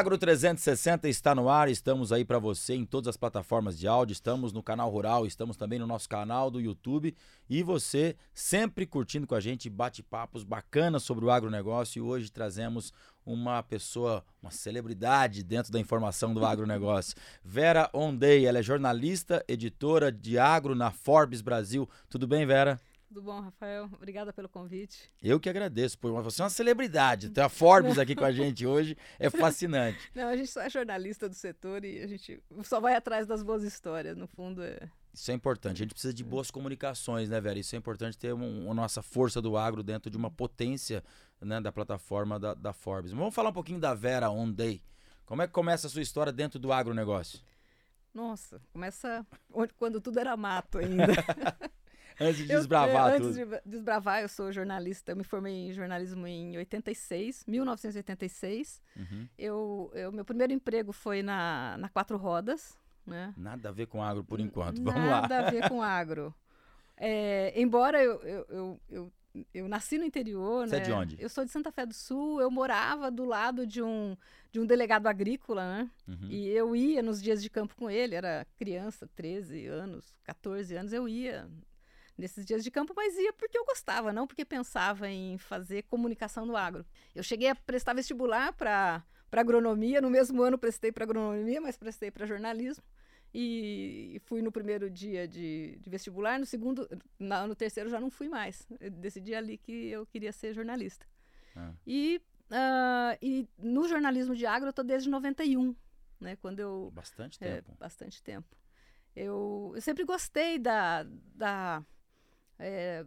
Agro 360 está no ar, estamos aí para você em todas as plataformas de áudio, estamos no canal Rural, estamos também no nosso canal do YouTube e você sempre curtindo com a gente bate-papos bacanas sobre o agronegócio e hoje trazemos uma pessoa, uma celebridade dentro da informação do agronegócio. Vera Ondei, ela é jornalista, editora de agro na Forbes Brasil. Tudo bem, Vera? Tudo bom, Rafael? Obrigada pelo convite. Eu que agradeço, por você é uma celebridade. Ter a Forbes aqui com a gente hoje é fascinante. Não, a gente só é jornalista do setor e a gente só vai atrás das boas histórias. No fundo, é. Isso é importante. A gente precisa de boas comunicações, né, Vera? Isso é importante ter um, a nossa força do agro dentro de uma potência né, da plataforma da, da Forbes. Vamos falar um pouquinho da Vera On Day. Como é que começa a sua história dentro do agronegócio? Nossa, começa quando tudo era mato ainda. Antes de desbravar eu, tudo. Antes de desbravar, eu sou jornalista. Eu me formei em jornalismo em 86, 1986. Uhum. Eu, eu, meu primeiro emprego foi na, na Quatro Rodas. Né? Nada a ver com agro por enquanto. Vamos Nada lá. Nada a ver com agro. É, embora eu, eu, eu, eu, eu nasci no interior, Você né? é de onde? Eu sou de Santa Fé do Sul. Eu morava do lado de um, de um delegado agrícola, né? Uhum. E eu ia nos dias de campo com ele. Era criança, 13 anos, 14 anos. Eu ia nesses dias de campo, mas ia porque eu gostava, não porque pensava em fazer comunicação no agro. Eu cheguei a prestar vestibular para agronomia, no mesmo ano prestei para agronomia, mas prestei para jornalismo. E fui no primeiro dia de, de vestibular, no segundo, na, no terceiro já não fui mais. Eu decidi ali que eu queria ser jornalista. Ah. E, uh, e no jornalismo de agro eu estou desde 91, né? Quando eu bastante tempo. É, bastante tempo. Eu, eu sempre gostei da, da é,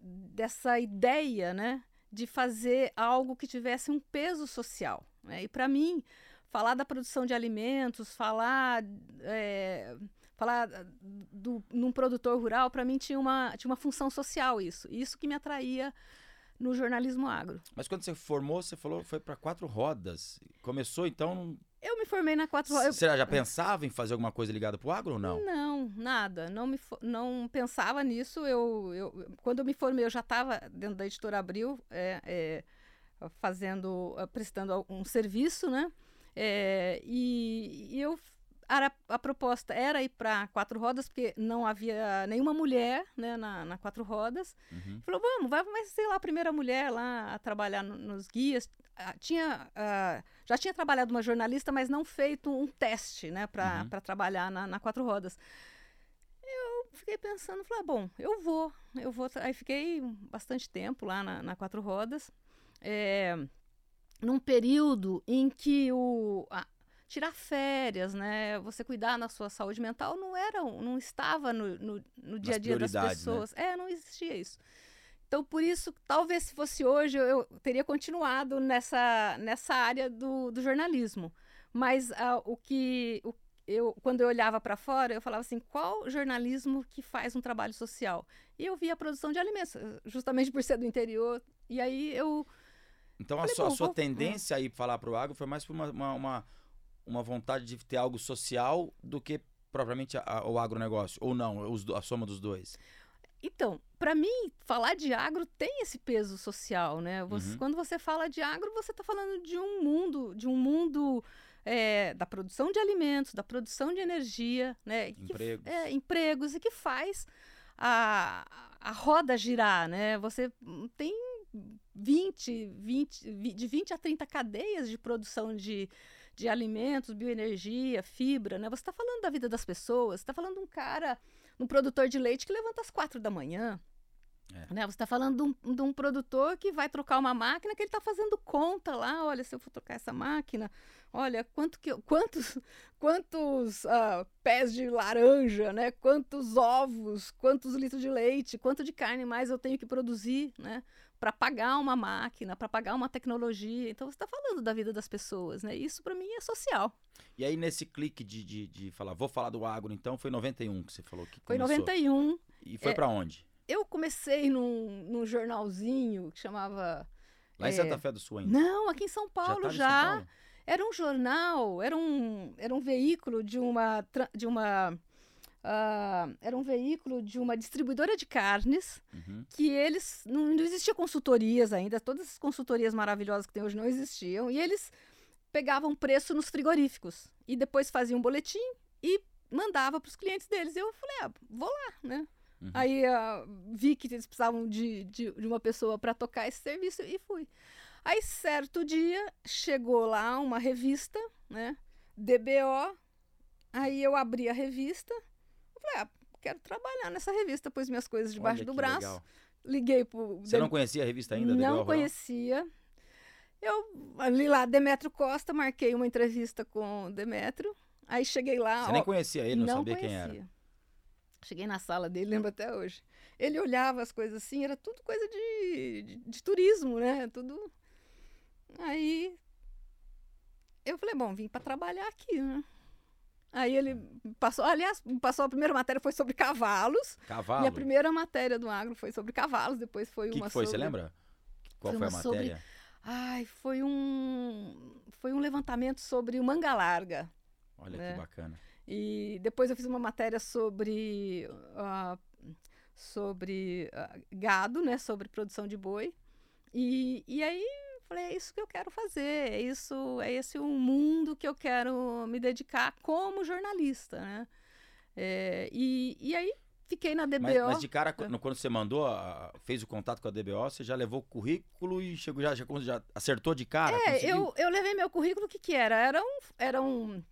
dessa ideia, né, de fazer algo que tivesse um peso social. Né? E para mim, falar da produção de alimentos, falar é, falar do, num produtor rural, para mim tinha uma, tinha uma função social isso. Isso que me atraía no jornalismo agro. Mas quando você formou, você falou foi para quatro rodas. Começou então eu me formei na quatro rodas. Você já pensava em fazer alguma coisa ligada para o agro ou não? Não, nada. Não, me, não pensava nisso. Eu, eu, quando eu me formei, eu já estava dentro da editora Abril, é, é, fazendo, prestando um serviço, né? É, e, e eu a, a, proposta era ir para quatro rodas, porque não havia nenhuma mulher né, na, na quatro rodas. Uhum. Falou, vamos, vai, vai ser lá a primeira mulher lá a trabalhar no, nos guias. Ah, tinha, ah, já tinha trabalhado uma jornalista, mas não feito um teste né, para uhum. trabalhar na, na quatro rodas. Eu fiquei pensando, falei, ah, bom, eu vou, eu vou. Aí fiquei bastante tempo lá na, na quatro rodas. É, num período em que o, a, tirar férias, né? Você cuidar da sua saúde mental não era, não estava no, no, no dia a dia das né? pessoas. Né? É, não existia isso. Então, por isso, talvez se fosse hoje, eu, teria continuado nessa, nessa área do, do jornalismo. Mas uh, o que o, eu, quando eu olhava para fora, eu falava assim: qual jornalismo que faz um trabalho social? E eu via a produção de alimentos, justamente por ser do interior. E aí eu. Então, falei, a sua, a sua tendência aí falar para o agro foi mais por uma, uma, uma uma vontade de ter algo social do que propriamente a, a, o agronegócio? Ou não, os, a soma dos dois? Então, para mim, falar de agro tem esse peso social, né? Você, uhum. Quando você fala de agro, você está falando de um mundo, de um mundo é, da produção de alimentos, da produção de energia, né? Empregos. Que, é, empregos e que faz a, a roda girar, né? Você tem 20, 20, de 20 a 30 cadeias de produção de, de alimentos, bioenergia, fibra, né? Você está falando da vida das pessoas, está falando de um cara, um produtor de leite que levanta às quatro da manhã. É. Né? Você está falando de um, de um, produtor que vai trocar uma máquina que ele está fazendo conta lá. Olha, se eu for trocar essa máquina, olha quanto que, quantos, quantos uh, pés de laranja, né? Quantos ovos, quantos litros de leite, quanto de carne mais eu tenho que produzir, né? Para pagar uma máquina, para pagar uma tecnologia. Então você está falando da vida das pessoas, né? Isso para mim é social. E aí nesse clique de, de, de, falar, vou falar do agro, então foi 91 que você falou que começou. Foi 91. E foi é, para onde? Eu comecei num, num jornalzinho que chamava Lá em é, Santa Fé do Sul ainda? Não, aqui em São Paulo já. já. São Paulo? Era um jornal, era um, era um veículo de uma, de uma Uh, era um veículo de uma distribuidora de carnes uhum. que eles não, não existia consultorias ainda todas as consultorias maravilhosas que tem hoje não existiam e eles pegava um preço nos frigoríficos e depois fazia um boletim e mandava para os clientes deles. Eu falei, ah, vou lá, né? Uhum. Aí uh, vi que eles precisavam de, de, de uma pessoa para tocar esse serviço e fui. Aí, certo dia, chegou lá uma revista, né? DBO. Aí eu abri a revista. Falei, ah, quero trabalhar nessa revista. Pus minhas coisas debaixo Olha do braço. Legal. Liguei pro. Você não conhecia a revista ainda? Não conhecia. Eu ali lá, Demetrio Costa, marquei uma entrevista com Demetrio. Aí cheguei lá. Você ó, nem conhecia ele, não, não sabia conhecia. quem era. Cheguei na sala dele, lembro até hoje. Ele olhava as coisas assim, era tudo coisa de, de, de turismo, né? Tudo. Aí eu falei, bom, vim para trabalhar aqui, né? Aí ele passou, aliás, passou a primeira matéria foi sobre cavalos. Cavalo. E a primeira matéria do agro foi sobre cavalos, depois foi que uma que foi, sobre... você lembra? Qual foi, foi a matéria? Sobre... Ai, foi um foi um levantamento sobre o manga larga. Olha né? que bacana. E depois eu fiz uma matéria sobre uh, sobre uh, gado, né, sobre produção de boi. E, e aí falei, é isso que eu quero fazer, é isso, é esse o mundo que eu quero me dedicar como jornalista, né? É, e, e aí fiquei na DBO. Mas, mas de cara, é. quando você mandou, fez o contato com a DBO, você já levou o currículo e chegou, já, já, já acertou de cara? É, eu, eu levei meu currículo, o que que era? Era um... Era um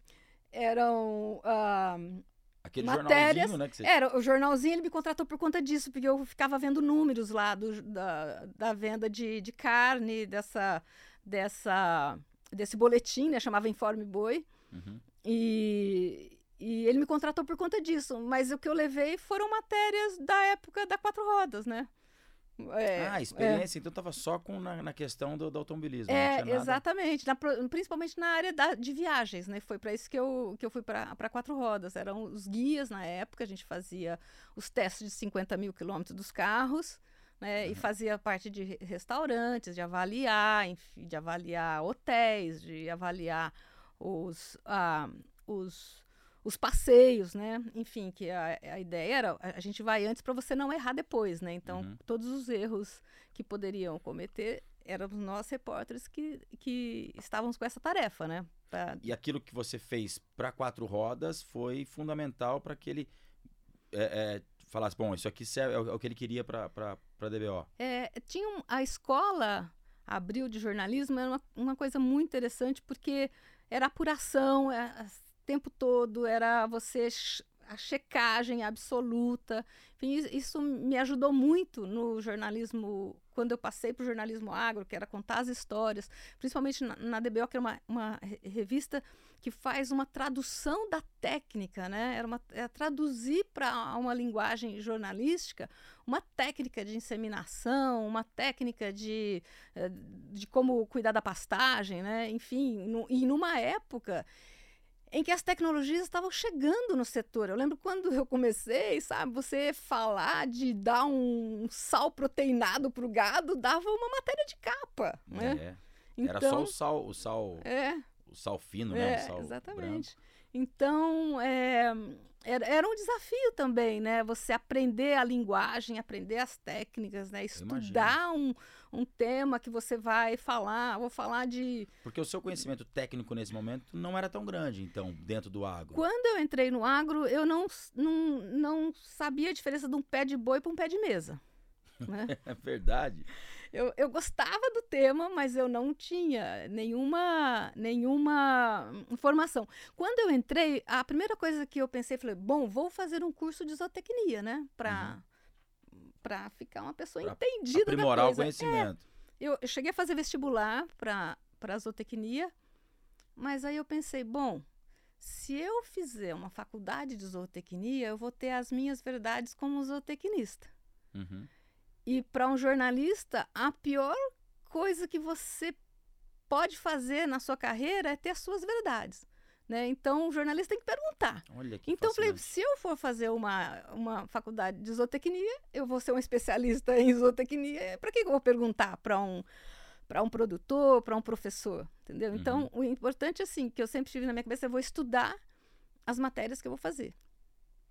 eram uh, Aquele matérias. jornalzinho, né? Você... Era, o jornalzinho ele me contratou por conta disso, porque eu ficava vendo números lá do, da, da venda de, de carne, dessa, dessa, desse boletim, né? Chamava Informe Boi. Uhum. E, e ele me contratou por conta disso. Mas o que eu levei foram matérias da época da quatro rodas, né? É, ah, a experiência, é. então estava só com na, na, questão do, do automobilismo. É, exatamente. Na, principalmente na área da, de viagens, né? Foi para isso que eu, que eu fui para quatro rodas. Eram os guias na época, a gente fazia os testes de 50 mil quilômetros dos carros. Né, uhum. E fazia parte de restaurantes, de avaliar, enfim, de avaliar hotéis, de avaliar os, ah, os os passeios, né? Enfim, que a, a ideia era a gente vai antes para você não errar depois, né? Então, uhum. todos os erros que poderiam cometer éramos nós repórteres que, que estávamos com essa tarefa, né? Pra... E aquilo que você fez para quatro rodas foi fundamental para que ele é, é, falasse, bom, isso aqui é o, é o que ele queria para a DBO. É, tinha um, a escola Abril de jornalismo era uma, uma coisa muito interessante porque era apuração, é, tempo todo, era você a checagem absoluta. Enfim, isso me ajudou muito no jornalismo, quando eu passei para o jornalismo agro, que era contar as histórias, principalmente na, na DBO, que é uma, uma revista que faz uma tradução da técnica, né? Era, uma, é traduzir para uma linguagem jornalística uma técnica de inseminação, uma técnica de, eh, de como cuidar da pastagem, né? Enfim, no, e numa época em que as tecnologias estavam chegando no setor. Eu lembro quando eu comecei, sabe, você falar de dar um sal proteinado para o gado dava uma matéria de capa, né? É. Então, Era só o sal, o sal, é, o sal fino, né? é, O sal exatamente. Branco. Então, é, era, era, um desafio também, né? Você aprender a linguagem, aprender as técnicas, né? Estudar um, um tema que você vai falar. Vou falar de. Porque o seu conhecimento técnico nesse momento não era tão grande, então, dentro do agro. Quando eu entrei no agro, eu não, não, não sabia a diferença de um pé de boi para um pé de mesa. Né? é verdade. Eu, eu gostava do tema, mas eu não tinha nenhuma, nenhuma informação. Quando eu entrei, a primeira coisa que eu pensei, falei, bom, vou fazer um curso de zootecnia, né? Para uhum. Pra ficar uma pessoa pra entendida aprimorar da coisa. o conhecimento. É, eu, eu cheguei a fazer vestibular para zootecnia, mas aí eu pensei, bom, se eu fizer uma faculdade de zootecnia, eu vou ter as minhas verdades como zootecnista. Uhum. E para um jornalista, a pior coisa que você pode fazer na sua carreira é ter as suas verdades. Né? Então, o jornalista tem que perguntar. Olha que então, falei, se eu for fazer uma, uma faculdade de zootecnia, eu vou ser um especialista em zootecnia. Para que eu vou perguntar para um para um produtor, para um professor, entendeu? Então, uhum. o importante assim, que eu sempre tive na minha cabeça, eu vou estudar as matérias que eu vou fazer.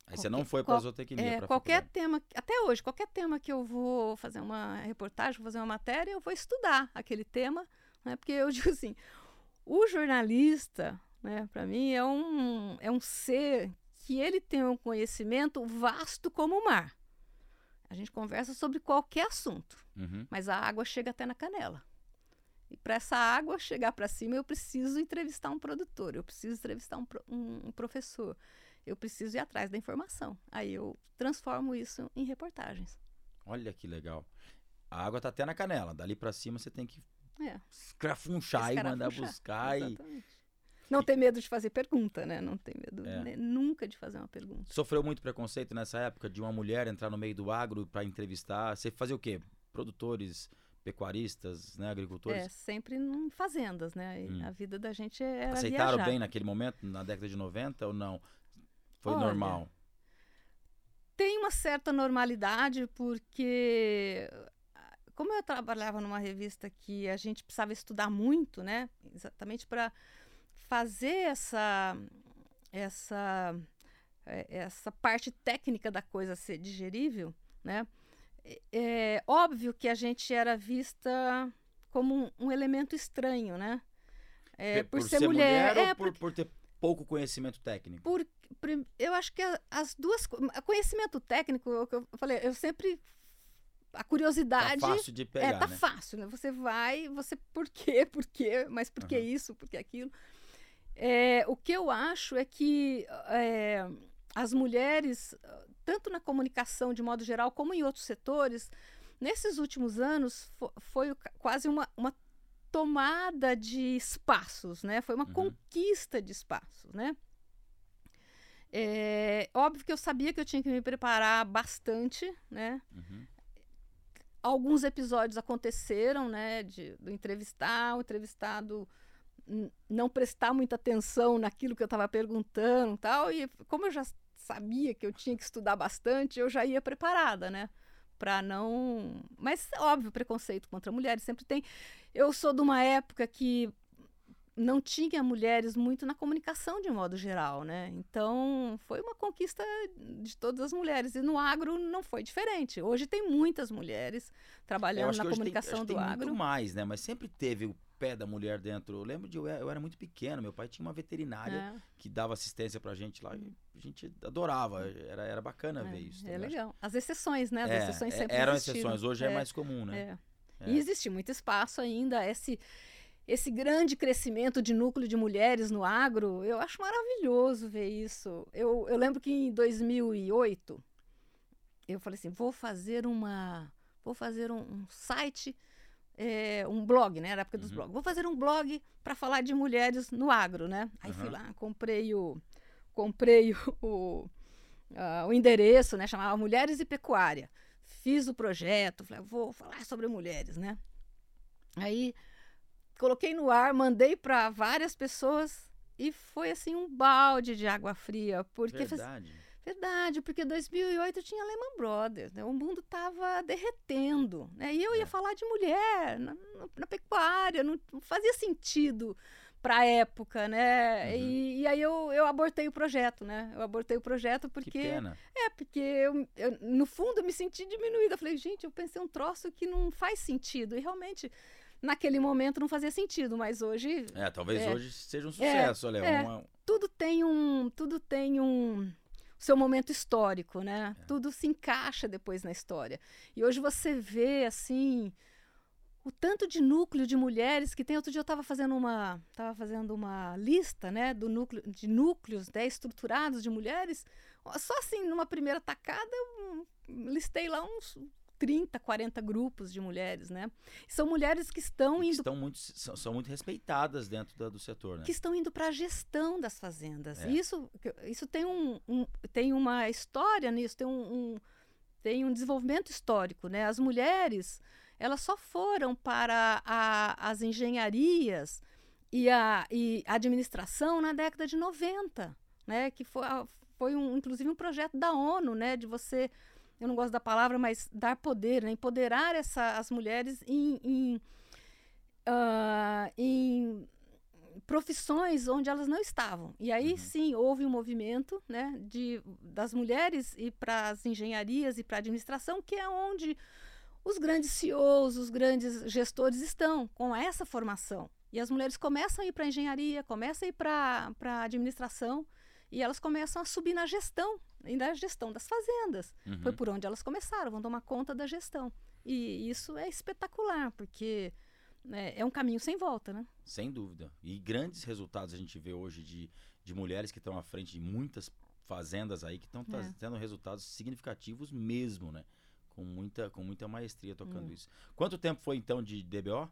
Aí você não foi para a zootecnia? É, qualquer tema, até hoje, qualquer tema que eu vou fazer uma reportagem, vou fazer uma matéria, eu vou estudar aquele tema, né? Porque eu digo assim, O jornalista, né, para mim, é um, é um ser que ele tem um conhecimento vasto como o mar. A gente conversa sobre qualquer assunto, Uhum. mas a água chega até na canela. E para essa água chegar para cima, eu preciso entrevistar um produtor, eu preciso entrevistar um, um- um professor, eu preciso ir atrás da informação. Aí eu transformo isso em reportagens. Olha que legal. A água tá até na canela. Dali pra cima você tem que É, escrafunchar e mandar buscar. E... Não ter medo de fazer pergunta, né? Não ter medo É. né, nunca de fazer uma pergunta. Sofreu muito preconceito nessa época de uma mulher entrar no meio do agro pra entrevistar. Você fazia o quê? Produtores, pecuaristas, né? agricultores? É, sempre em fazendas, né? Hum. A vida da gente era Aceitaram viajar. bem naquele momento, na década de 90 ou não? Foi Olha, normal? Tem uma certa normalidade, porque ah, como eu trabalhava numa revista que a gente precisava estudar muito, né? Exatamente para fazer essa essa eh, essa parte técnica da coisa ser digerível, né? É, é óbvio que a gente era vista como um, um elemento estranho, né? É, Pe- por, ser, mulher, ou é, por, por ter pouco conhecimento técnico? por, eu acho que as duas co- conhecimento técnico é o que eu falei eu sempre a Tá curiosidade fácil de pegar, é tá né? fácil né você vai você por quê por quê mas por que isso por que aquilo É, o que eu acho é que é, as mulheres tanto na comunicação de modo geral como em outros setores nesses últimos anos fo- foi quase uma, uma tomada de espaços né foi uma Uhum. conquista de espaços né é, óbvio que eu sabia que eu tinha que me preparar bastante, né? Uhum. Alguns episódios aconteceram, né? De, do entrevistar, o entrevistado não prestar muita atenção naquilo que eu estava perguntando tal. E como eu já sabia que eu tinha que estudar bastante, eu já ia preparada, né? Para não. Mas, óbvio, preconceito contra mulheres sempre tem. Eu sou de uma época que não tinha mulheres muito na comunicação de modo geral, né? Então foi uma conquista de todas as mulheres e no agro não foi diferente. Hoje tem muitas mulheres trabalhando na tem- comunicação que do tem agro. muito mais, né? Mas sempre teve pé da mulher dentro. Eu lembro de eu, eu era muito pequeno, meu pai tinha uma veterinária É, que dava assistência pra gente lá. e a gente adorava, era, era bacana ver isso. é. Acho legal. As exceções, né? As É, exceções é, sempre eram existiram. exceções, hoje é, É, mais comum, né? é. É. E existe muito espaço ainda. Esse, esse grande crescimento de núcleo de mulheres no agro, eu acho maravilhoso ver isso. Eu, eu lembro que em 2008, eu falei assim, vou fazer uma... Vou fazer um, um site, é, um blog, né? Era a época dos Uhum. blogs. Vou fazer um blog para falar de mulheres no agro, né? Aí fui Aham. lá, comprei o... Comprei o, o, ah, o endereço, né? Chamava Mulheres e Pecuária fiz o projeto, falei, vou falar sobre mulheres, né? Aí coloquei no ar, mandei para várias pessoas e foi assim um balde de água fria, porque Verdade. Verdade, porque 2008 tinha Lehman Brothers, né? O mundo estava derretendo, né? E eu ia É. falar de mulher na, na- pecuária, não, não fazia sentido para a época, né? Uhum. E, e aí eu, eu abortei o projeto, né? Eu abortei o projeto Que porque pena. é, porque eu, eu, no fundo eu me senti diminuída. Eu falei, gente, eu pensei um troço que não faz sentido. E realmente, naquele momento não fazia sentido, mas hoje É, talvez É. hoje seja um sucesso, olha. é. uma- tudo tem um. Tudo tem um. Seu momento histórico, né? É. Tudo se encaixa depois na história. E hoje você vê, assim, o tanto de núcleo de mulheres que tem. Outro dia eu estava fazendo uma. Tava fazendo uma lista, né? Do núcleo, de núcleos né, estruturados de mulheres. Só assim, numa primeira tacada, eu listei lá uns 30, 40 grupos de mulheres, né? São mulheres que estão que indo estão muito, são, são muito respeitadas dentro da- do setor, né? que estão indo para a gestão das fazendas. É. Isso, isso tem, um, um- tem uma história nisso, tem um, um- tem um desenvolvimento histórico. Né? As mulheres elas só foram para a- as engenharias e a, e a administração na década de 90, né? que foi, foi um, inclusive um projeto da ONU né? de você, eu não gosto da palavra, mas dar poder, né? empoderar essa, as mulheres em, em, ah, em profissões onde elas não estavam. E aí Uhum. sim houve um movimento né, de, das mulheres ir para as engenharias e para a administração, que é onde os grandes CEOs, os grandes gestores estão com essa formação. E as mulheres começam a ir para engenharia, começam a ir para a administração e elas começam a subir na gestão, na gestão das fazendas. Uhum. Foi por onde elas começaram, vão tomar conta da gestão. E isso é espetacular, porque é, é um caminho sem volta, né? Sem dúvida. E grandes resultados a gente vê hoje de, de mulheres que estão à frente de muitas fazendas aí que estão é. tendo resultados significativos mesmo, né? Com muita, com muita maestria tocando hum. isso. Quanto tempo foi então de DBO?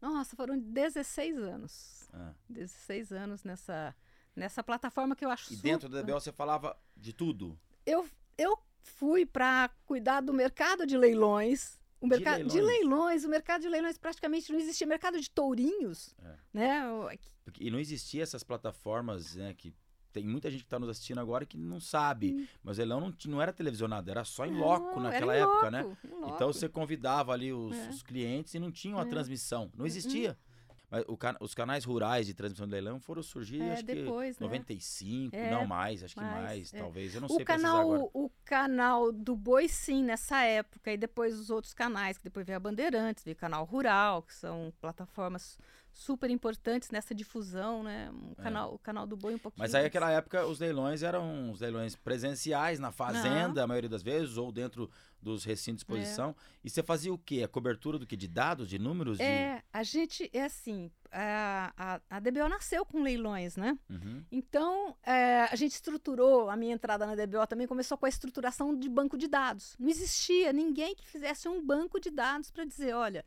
Nossa, foram 16 anos. Ah. 16 anos nessa, nessa plataforma que eu acho E super... dentro da DBO você falava de tudo? Eu, eu fui para cuidar do mercado de leilões. O mercado de leilões. de leilões. o mercado de leilões praticamente não existia. Mercado de tourinhos, é. né? E não existia essas plataformas, né, que tem muita gente que está nos assistindo agora que não sabe, hum. mas o leilão não, não era televisionado, era só em loco não, naquela época, né? Então você convidava ali os, é. os, clientes e não tinha uma é. transmissão, não existia. Mas can os canais rurais de transmissão de leilão foram surgir, é, acho depois, que né? 95, é, não mais, acho que mais, mais é. talvez, eu não o sei canal, agora. O canal do Boi, sim, nessa época, e depois os outros canais, que depois veio a Bandeirantes, veio o Canal Rural, que são plataformas super importantes nessa difusão, né? O é. canal, é. o canal do boi um pouquinho. Mas aí naquela época os leilões eram os leilões presenciais na fazenda, a maioria das vezes, ou dentro dos recintos de exposição. É. E você fazia o quê? A cobertura do que? De dados, de números? É, de... a gente, é assim, a, a, a DBO nasceu com leilões, né? Uhum. Então, é, a gente estruturou, a minha entrada na DBO também começou com a estruturação de banco de dados. Não existia ninguém que fizesse um banco de dados para dizer, olha,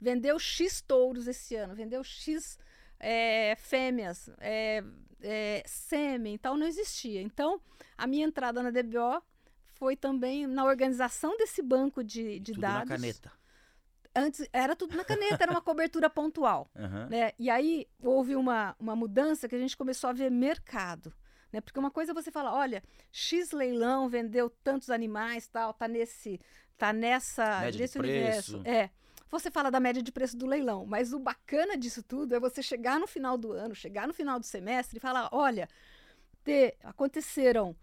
vendeu X touros esse ano, vendeu X é, fêmeas, é, é, sêmen, tal, não existia. Então, a minha entrada na DBO foi também na organização desse banco de, de tudo dados. na caneta. Antes era tudo na caneta, era uma cobertura pontual. Uhum. Né? E aí houve uma, uma mudança que a gente começou a ver mercado. Né? Porque uma coisa é você fala, olha, X leilão vendeu tantos animais, tal, tá nesse, tá nessa, Média nesse universo. É. Você fala da média de preço do leilão, mas o bacana disso tudo é você chegar no final do ano, chegar no final do semestre e falar: olha, ter, aconteceram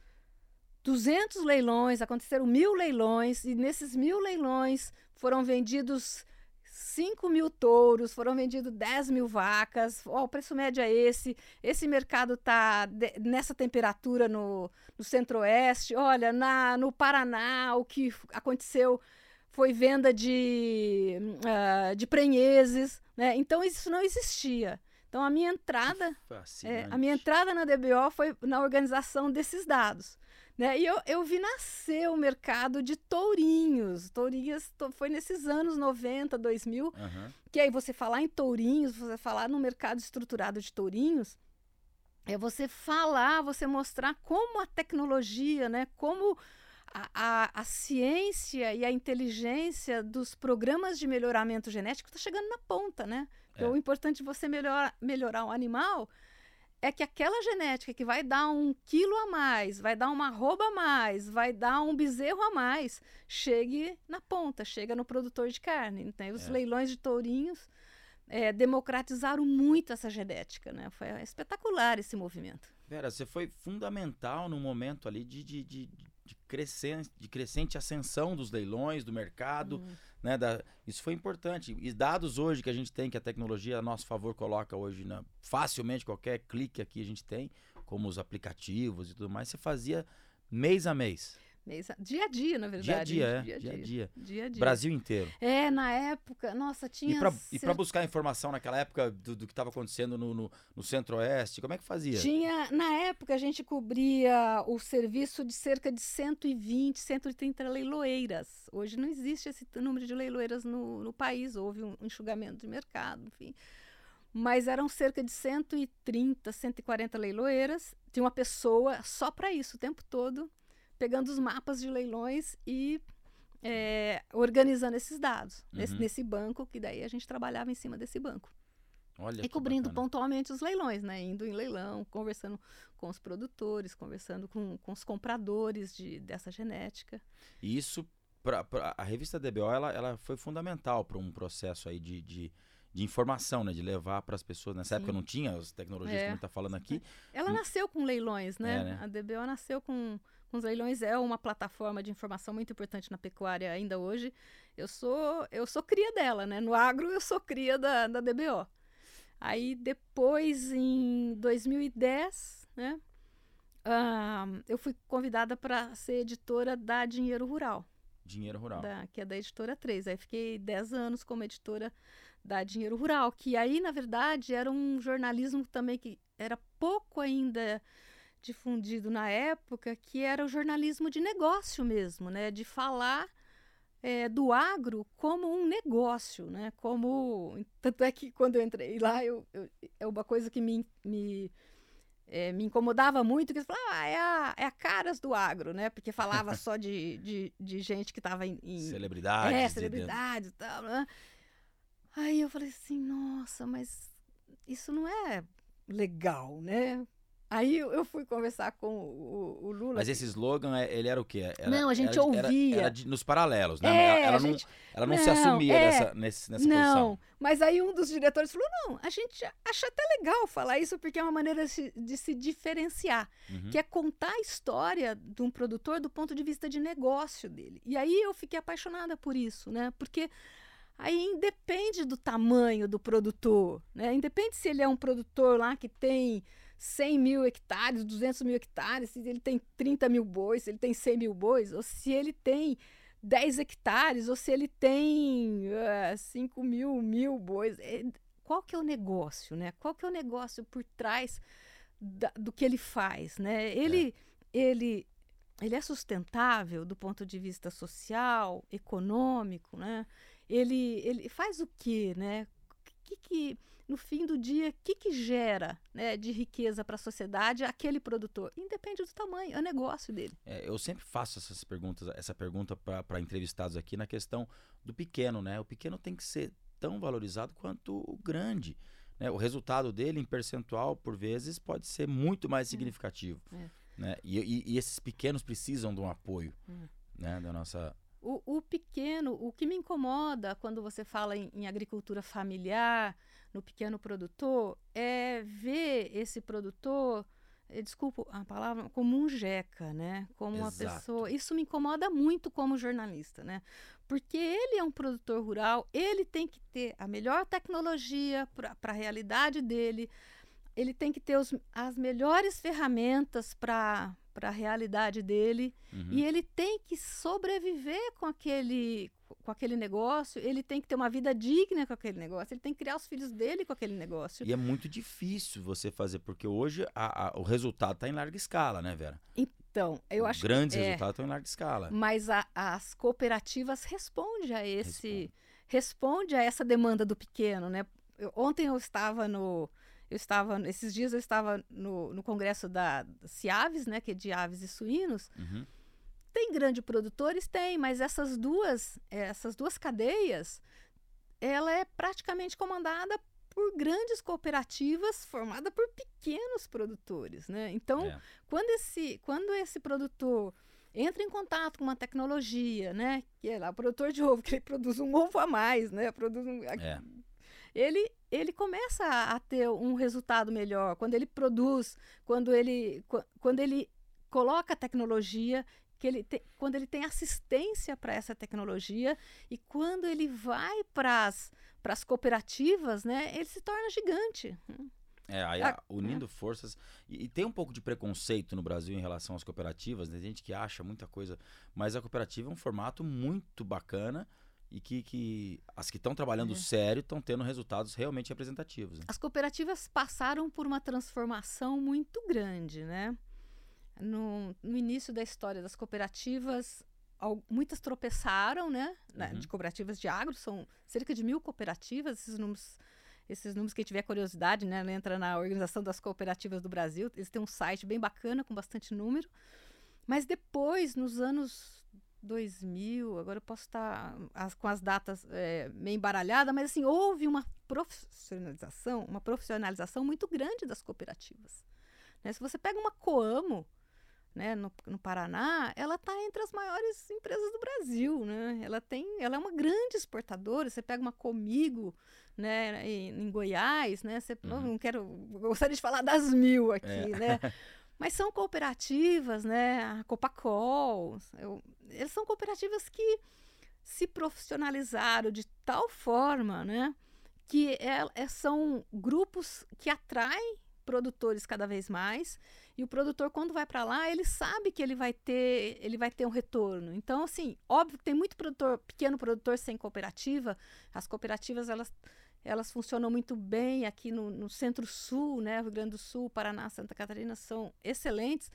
200 leilões, aconteceram mil leilões, e nesses mil leilões foram vendidos 5 mil touros, foram vendidos 10 mil vacas, o preço médio é esse, esse mercado está nessa temperatura no, no centro-oeste, olha, na, no Paraná, o que aconteceu foi venda de, uh, de prenheses, né? Então isso não existia. Então a minha entrada, é, a minha entrada na DBO foi na organização desses dados. Né? E eu, eu vi nascer o mercado de tourinhos. Tourinhos to, foi nesses anos 90, 2000, uhum. que aí você falar em tourinhos, você falar no mercado estruturado de tourinhos, é você falar, você mostrar como a tecnologia, né, como a, a, a, ciência e a inteligência dos programas de melhoramento genético está chegando na ponta, né? É. O importante de você melhor, melhorar um animal é que aquela genética que vai dar um quilo a mais, vai dar uma arroba a mais, vai dar um bezerro a mais, chegue na ponta, chega no produtor de carne. Então, os é. leilões de tourinhos é, democratizaram muito essa genética, né? Foi espetacular esse movimento. Vera, você foi fundamental no momento ali de, de, de de crescente, de crescente ascensão dos leilões, do mercado. Uhum. Né, da, isso foi importante. E dados hoje que a gente tem, que a tecnologia a nosso favor coloca hoje, na, facilmente, qualquer clique aqui a gente tem, como os aplicativos e tudo mais, você fazia mês a mês. Dia a dia, na verdade. Dia a dia, é. Dia a dia. dia, a dia. Brasil inteiro. É, na época, nossa, tinha. E para buscar informação naquela época do, do que estava acontecendo no, no, no Centro-Oeste, como é que fazia? Tinha, na época, a gente cobria o serviço de cerca de 120, 130 leiloeiras. Hoje não existe esse número de leiloeiras no, no país, houve um enxugamento de mercado, enfim. Mas eram cerca de 130, 140 leiloeiras. Tinha uma pessoa só para isso o tempo todo pegando os mapas de leilões e é, organizando esses dados uhum. nesse, nesse, banco, que daí a gente trabalhava em cima desse banco. Olha e cobrindo bacana. pontualmente os leilões, né? Indo em leilão, conversando com os produtores, conversando com, com os compradores de, dessa genética. E isso, pra, pra a revista DBO, ela, ela foi fundamental para um processo aí de, de, de, informação, né? De levar para as pessoas. Nessa Sim. época não tinha as tecnologias é. como está falando aqui. Ela nasceu com leilões, né? É, né? A DBO nasceu com os leilões é uma plataforma de informação muito importante na pecuária ainda hoje. Eu sou eu sou cria dela, né? No agro eu sou cria da, da DBO. Aí depois, em 2010, né, uh, eu fui convidada para ser editora da Dinheiro Rural. Dinheiro Rural. Da, que é da editora 3. Aí fiquei 10 anos como editora da Dinheiro Rural, que aí, na verdade, era um jornalismo também que era pouco ainda difundido na época, que era o jornalismo de negócio mesmo, né? De falar é, do agro como um negócio, né? Como tanto é que quando eu entrei lá, eu, eu é uma coisa que me, me é, me incomodava muito, que eles falavam, ah, é a, é a caras do agro, né? Porque falava só de, de, de gente que estava em, em... Celebridades. É, celebridades e tal, né? Aí eu falei assim, nossa, mas isso não é legal, né? Aí eu fui conversar com o, o Lula. Mas esse slogan, é, ele era o quê? Era, não, a gente era, ouvia. Era, era de, nos paralelos, né? É, ela, ela gente, não, ela não, não se assumia é, nessa, nesse, nessa não, posição. Não, mas aí um dos diretores falou, não, a gente acha até legal falar isso porque é uma maneira de, de se diferenciar, uhum. que é contar a história de um produtor do ponto de vista de negócio dele. E aí eu fiquei apaixonada por isso, né? Porque Aí independe do tamanho do produtor, né? Independe se ele é um produtor lá que tem 100 mil hectares, 200 mil hectares, se ele tem 30 mil bois, se ele tem 100 mil bois, ou se ele tem 10 hectares, ou se ele tem uh, 5 mil, mil bois. É, qual que é o negócio, né? Qual que é o negócio por trás da, do que ele faz, né? Ele, é. ele, ele é sustentável do ponto de vista social, econômico, né? ele, ele faz o quê, né? Que, que, no fim do dia, o que, que gera né, de riqueza para a sociedade aquele produtor? Independe do tamanho, é o negócio dele. É, eu sempre faço essas perguntas, essa pergunta para entrevistados aqui na questão do pequeno, né? O pequeno tem que ser tão valorizado quanto o grande. Né? O resultado dele, em percentual, por vezes, pode ser muito mais é. significativo. É. Né? E, e, e, esses pequenos precisam de um apoio é. né? da nossa o, o, pequeno, o que me incomoda quando você fala em, em, agricultura familiar, no pequeno produtor, é ver esse produtor, é, desculpa a palavra, como um jeca, né? Como Exato. uma pessoa. Isso me incomoda muito como jornalista, né? Porque ele é um produtor rural, ele tem que ter a melhor tecnologia para a realidade dele, ele tem que ter os, as melhores ferramentas para para a realidade dele uhum. e ele tem que sobreviver com aquele com aquele negócio, ele tem que ter uma vida digna com aquele negócio, ele tem que criar os filhos dele com aquele negócio. E é muito difícil você fazer, porque hoje a, a, o resultado está em larga escala, né, Vera? Então, eu acho grandes que, é, resultados estão em larga escala. Mas a, as cooperativas respondem a esse responde. responde a essa demanda do pequeno, né? Eu, ontem eu estava no eu estava, esses dias eu estava no, no congresso da Ciaves, né, que é de aves e suínos. Uhum. Tem grandes produtores? Tem, mas essas duas, essas duas cadeias, ela é praticamente comandada por grandes cooperativas formadas por pequenos produtores, né? Então, é. quando esse, quando esse produtor entra em contato com uma tecnologia, né, que é lá o produtor de ovo que ele produz um ovo a mais, né, produz um, é. ele ele começa a, ter um resultado melhor quando ele produz, quando ele, quando ele coloca a tecnologia, que ele te, quando ele tem assistência para essa tecnologia e quando ele vai para as cooperativas, né, ele se torna gigante. É, aí, a, unindo é. forças. E, e, tem um pouco de preconceito no Brasil em relação às cooperativas, né? Tem gente que acha muita coisa, mas a cooperativa é um formato muito bacana e que, que as que estão trabalhando é. sério estão tendo resultados realmente representativos. Né? As cooperativas passaram por uma transformação muito grande, né? No, no início da história das cooperativas, muitas tropeçaram, né? Uhum. De cooperativas de agro, são cerca de mil cooperativas, esses números esses números, quem tiver curiosidade, né, entra na Organização das Cooperativas do Brasil. Eles têm um site bem bacana, com bastante número. Mas depois, nos anos 2000, agora eu posso estar as, com as datas é, meio embaralhadas, mas assim, houve uma profissionalização, uma profissionalização muito grande das cooperativas. Né? Se você pega uma Coamo, né, no, no Paraná, ela está entre as maiores empresas do Brasil, né? Ela tem, ela é uma grande exportadora. Você pega uma Comigo, né, em, Goiás, né? Você, uhum. não quero, gostaria de falar das mil aqui, é. né? Mas são cooperativas, né? A Copacol, eu, eles são cooperativas que se profissionalizaram de tal forma, né? que é, é, são grupos que atraem produtores cada vez mais e o produtor quando vai para lá ele sabe que ele vai ter ele vai ter um retorno então assim óbvio tem muito produtor pequeno produtor sem cooperativa as cooperativas elas elas funcionam muito bem aqui no, no centro-sul, né? Rio Grande do Sul, Paraná, Santa Catarina são excelentes.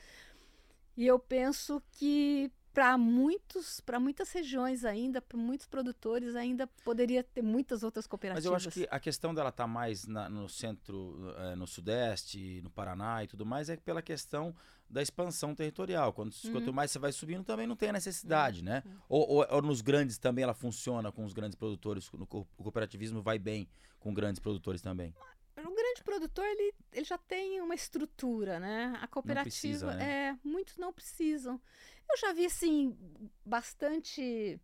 E eu penso que para muitos, para muitas regiões ainda, para muitos produtores ainda poderia ter muitas outras cooperativas. Mas eu acho que a questão dela estar tá mais na, no centro, é, no sudeste, no Paraná e tudo mais é pela questão da expansão territorial. Quando, uhum. Quanto mais você vai subindo, também não tem a necessidade, uhum. né? Ou, ou, ou, nos grandes também ela funciona com os grandes produtores, no, o cooperativismo vai bem com grandes produtores também. O grande produtor ele, ele já tem uma estrutura, né? A cooperativa precisa, né? é muitos não precisam. Eu já vi assim bastante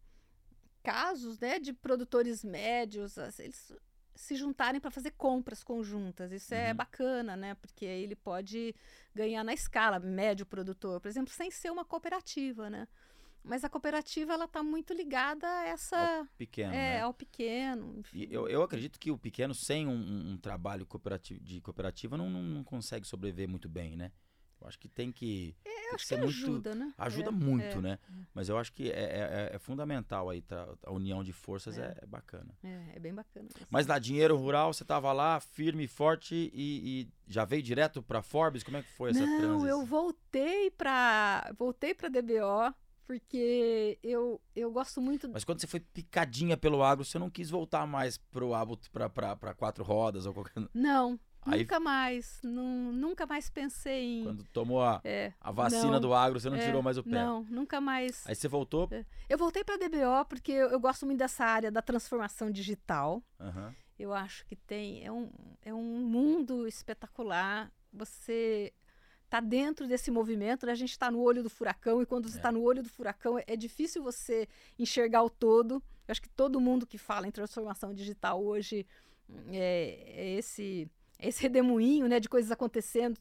casos, né, de produtores médios, eles se juntarem para fazer compras conjuntas. Isso é uhum. é bacana, né? Porque aí ele pode ganhar na escala, médio produtor, por exemplo, sem ser uma cooperativa, né? Mas a cooperativa ela está muito ligada a essa ao pequeno, é, né? ao pequeno. eu, eu acredito que o pequeno sem um, um trabalho cooperativo, de cooperativa não, não, não, consegue sobreviver muito bem, né? Eu acho que tem que, é, tem que ser que ajuda, muito, né? Ajuda é, muito, é. né? Mas eu acho que é, é, é, é fundamental aí, tá, a união de forças é, bacana. É, bem bacana. Mas na Dinheiro Rural você estava lá firme, forte e, e já veio direto para Forbes? Como é que foi essa Não, transição? eu voltei para voltei para DBO porque eu, eu gosto muito. Mas quando você foi picadinha pelo agro, você não quis voltar mais pro abo para quatro rodas ou qualquer. Não, Aí, nunca mais, não, nunca mais pensei em. Quando tomou a, é, a vacina não, do agro, você não é, tirou mais o pé? Não, nunca mais. Aí você voltou? É. Eu voltei para a DBO porque eu, eu, gosto muito dessa área da transformação digital. Uhum. Eu acho que tem é um, é um mundo espetacular. Você está dentro desse movimento, né? a gente está no olho do furacão e quando você está é. no olho do furacão é, é difícil você enxergar o todo. Eu acho que todo mundo que fala em transformação digital hoje é, é esse esse redemoinho, né, de coisas acontecendo.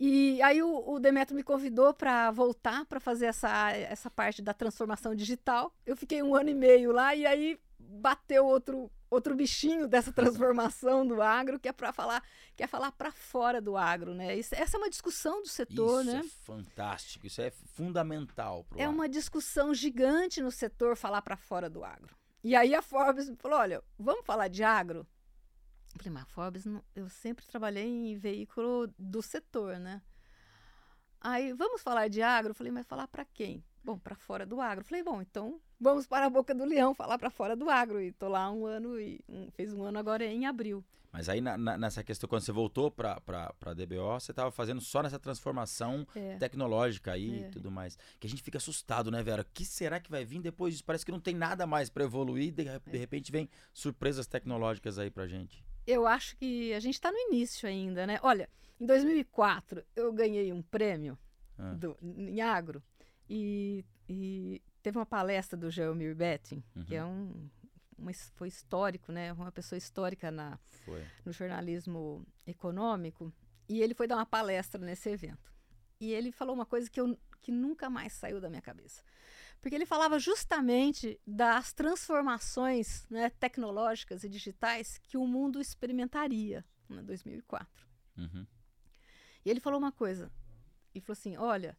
E aí o, o Demetrio me convidou para voltar para fazer essa, essa parte da transformação digital. Eu fiquei um ano e meio lá e aí bateu outro outro bichinho dessa transformação do agro que é para falar que é falar para fora do agro, né? Isso, essa é uma discussão do setor, isso né? Isso é fantástico, isso é fundamental. é agro. uma discussão gigante no setor falar para fora do agro. E aí a Forbes falou, olha, vamos falar de agro? Eu falei, mas Forbes, não, eu sempre trabalhei em veículo do setor, né? Aí, vamos falar de agro? Eu falei, mas falar para quem? Bom, para fora do agro. Falei, bom, então vamos para a boca do leão, falar para fora do agro. E tô lá um ano, e um, fez um ano agora em abril. Mas aí na, na, nessa questão, quando você voltou para a DBO, você estava fazendo só nessa transformação é. tecnológica aí é. e tudo mais. Que a gente fica assustado, né, Vera? O que será que vai vir depois disso? Parece que não tem nada mais para evoluir, de, é. de repente vem surpresas tecnológicas aí para gente eu acho que a gente está no início ainda, né? Olha, em 2004 eu ganhei um prêmio ah. do, em agro e, e, teve uma palestra do Geomir Betting, uhum. que é um, um, foi histórico, né? Uma pessoa histórica na, no jornalismo econômico e ele foi dar uma palestra nesse evento. E ele falou uma coisa que, eu, que nunca mais saiu da minha cabeça porque ele falava justamente das transformações né, tecnológicas e digitais que o mundo experimentaria em né, 2004. Uhum. E ele falou uma coisa, ele falou assim, olha,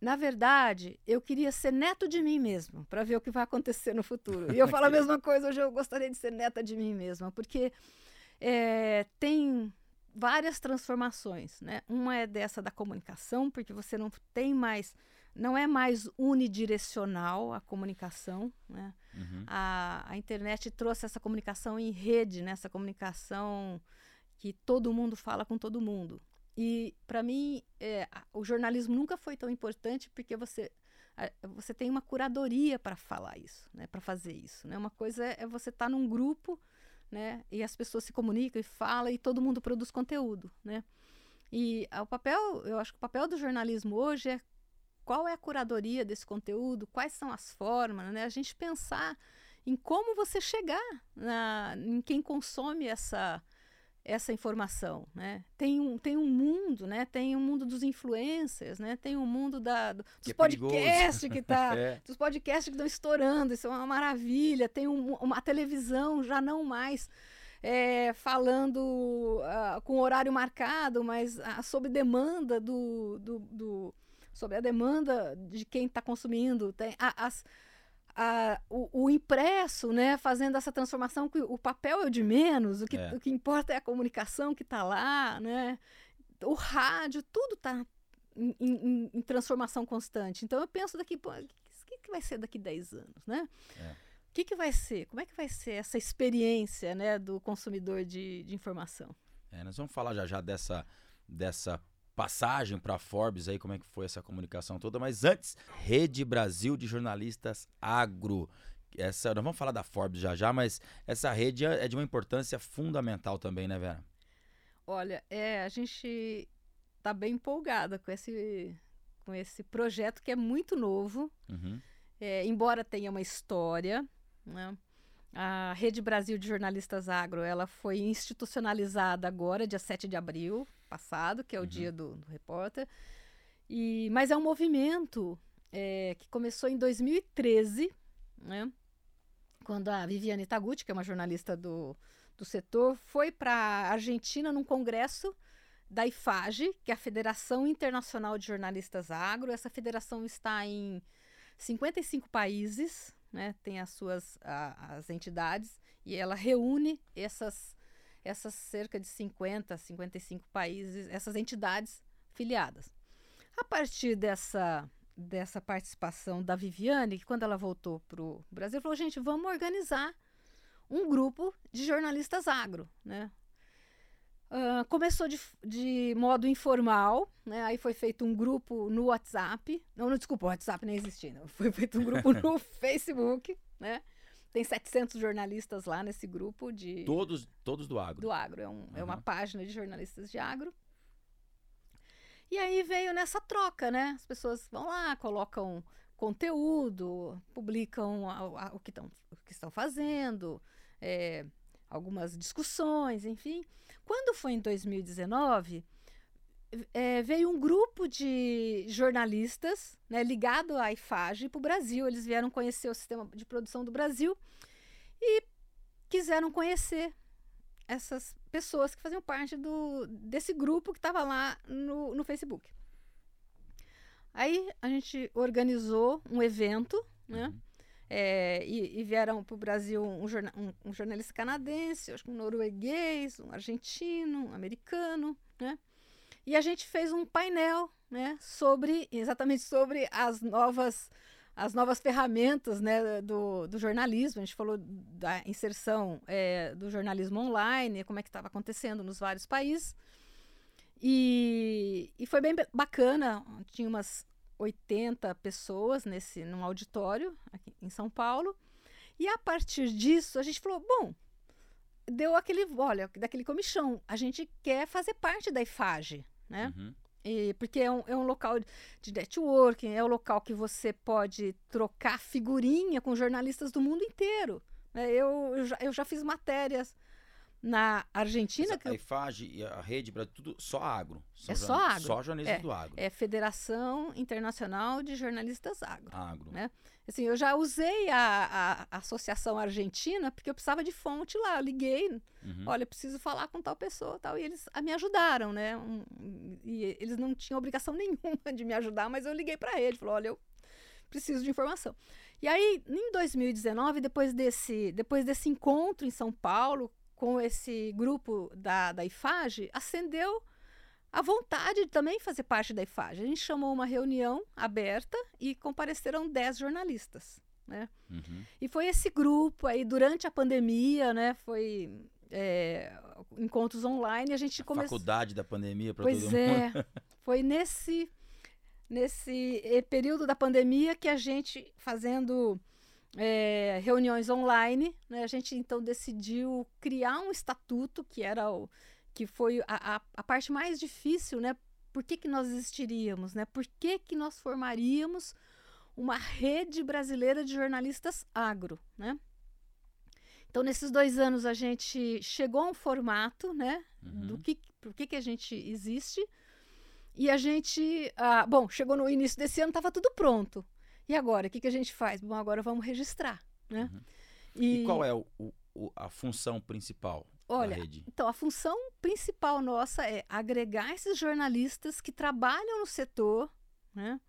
na verdade, eu queria ser neto de mim mesmo, para ver o que vai acontecer no futuro. E eu falo a mesma coisa, hoje eu gostaria de ser neta de mim mesma, porque é, tem várias transformações, né? Uma é dessa da comunicação, porque você não tem mais não é mais unidirecional a comunicação. Né? Uhum. A, a internet trouxe essa comunicação em rede, né? essa comunicação que todo mundo fala com todo mundo. E, para mim, é, o jornalismo nunca foi tão importante porque você, você tem uma curadoria para falar isso, né? para fazer isso. Né? Uma coisa é, é você estar tá num grupo né? e as pessoas se comunicam e falam e todo mundo produz conteúdo. Né? E o papel, eu acho que o papel do jornalismo hoje é qual é a curadoria desse conteúdo, quais são as formas, né? A gente pensar em como você chegar na, em quem consome essa, essa informação, né? Tem um, tem um mundo, né? Tem um mundo dos influencers, né? Tem um mundo da, do, dos é podcasts que tá, É. dos podcasts que estão estourando, isso é uma maravilha. Tem um- uma televisão já não mais é, falando ah, com horário marcado, mas ah, sob demanda do, do, do- sobre a demanda de quem está consumindo. Tem a- as a- o, o impresso, né, fazendo essa transformação, que o papel é o de menos, o que, É. o que importa é a comunicação que está lá, né? O rádio, tudo está em, em- em transformação constante. Então eu penso daqui, pô, o que, que vai ser daqui 10 anos, né? É. O que, que vai ser? Como é que vai ser essa experiência né, do consumidor de, de informação? É, nós vamos falar já já dessa, dessa passagem para Forbes aí, como é que foi essa comunicação toda, mas antes, Rede Brasil de Jornalistas Agro. Essa, nós vamos falar da Forbes já já, mas essa rede é de uma importância fundamental também, né, Vera? Olha, é, a gente está bem empolgada com esse, com esse projeto que é muito novo, Uhum. É, embora tenha uma história, né? a Rede Brasil de Jornalistas Agro ela foi institucionalizada agora, dia 7 de abril passado, que é o Uhum. dia do, do repórter. E, mas é um movimento é, que começou em 2013, né? quando a Viviane Taguchi, que é uma jornalista do, do setor, foi para a Argentina num congresso da IFAGE, que é a Federação Internacional de Jornalistas Agro. Essa federação está em 55 países, né, tem as suas a- as entidades, e ela reúne essas, essas cerca de 50, 55 países, essas entidades filiadas. A partir dessa, dessa participação da Viviane, que quando ela voltou para o Brasil, falou, gente, vamos organizar um grupo de jornalistas agro, né? Ah, começou de, de modo informal, né? Aí foi feito um grupo no WhatsApp. Não, não desculpa, o WhatsApp nem existia. Não. Foi feito um grupo no Facebook, né? Tem 700 jornalistas lá nesse grupo de Todos, todos do agro. do agro. É, um- é uma Uhum. página de jornalistas de agro. E aí veio nessa troca, né? As pessoas vão lá, colocam conteúdo, publicam a- a- o, que tão, o que estão fazendo, é, algumas discussões, enfim. Quando foi em 2019, é, veio um grupo de jornalistas né, ligado à IFAGE para o Brasil. Eles vieram conhecer o sistema de produção do Brasil e quiseram conhecer essas pessoas que faziam parte do, desse grupo que estava lá no, no Facebook. Aí a gente organizou um evento, né? Uhum. É, e, e vieram para o Brasil um, jorna- um- um jornalista canadense, acho que um norueguês, um argentino, um americano, né? E a gente fez um painel, né, sobre exatamente sobre as novas as novas ferramentas né, do, do jornalismo. A gente falou da inserção é, do jornalismo online, como é que estava acontecendo nos vários países. E, e foi bem ba- bacana. Tinha umas 80 pessoas nesse num auditório aqui em São Paulo. E a partir disso, a gente falou: bom, deu aquele, olha, daquele comichão. A gente quer fazer parte da IFAGE, né? Uhum. E- porque é um, é um local de networking, é um local que você pode trocar figurinha com jornalistas do mundo inteiro. né? Eu, eu, já, eu já fiz matérias na Argentina, que a eu- IFAGE e a Rede Brasil, tudo só agro. É só agro. Só jornalismo do agro. é Federação Internacional de Jornalistas Agro. Agro. né? Assim, eu já usei a, a Associação Argentina porque eu precisava de fonte lá. Eu liguei, Uhum. olha, eu preciso falar com tal pessoa tal. E eles ah, me ajudaram, né? Um, e eles não tinham obrigação nenhuma de me ajudar, mas eu liguei para eles. Falei, olha, eu preciso de informação. E aí, em 2019, depois desse, depois desse encontro em São Paulo, com esse grupo da, da IFAGE, acendeu a vontade de também fazer parte da IFAGE. A gente chamou uma reunião aberta e compareceram 10 jornalistas, né? Uhum. E foi esse grupo aí, durante a pandemia, né? Foi é, encontros online, a gente começou... faculdade da pandemia para Pois todo mundo. é, foi nesse, nesse eh, período da pandemia que a gente, fazendo eh, reuniões online, né, a gente então decidiu criar um estatuto que era o que foi a, a, a parte mais difícil, né? Por que, que nós existiríamos, né? Por que, que nós formaríamos uma rede brasileira de jornalistas agro, né? Então, nesses dois anos, a gente chegou a um formato, né? Uhum. Do que, por que, que a gente existe. E a gente, ah, bom, chegou no início desse ano, estava tudo pronto. E agora, o que, que a gente faz? Bom, agora vamos registrar, né? Uhum. E, qual é o, o, a função principal Olha? Então, a função principal nossa é agregar esses jornalistas que trabalham no setor, né?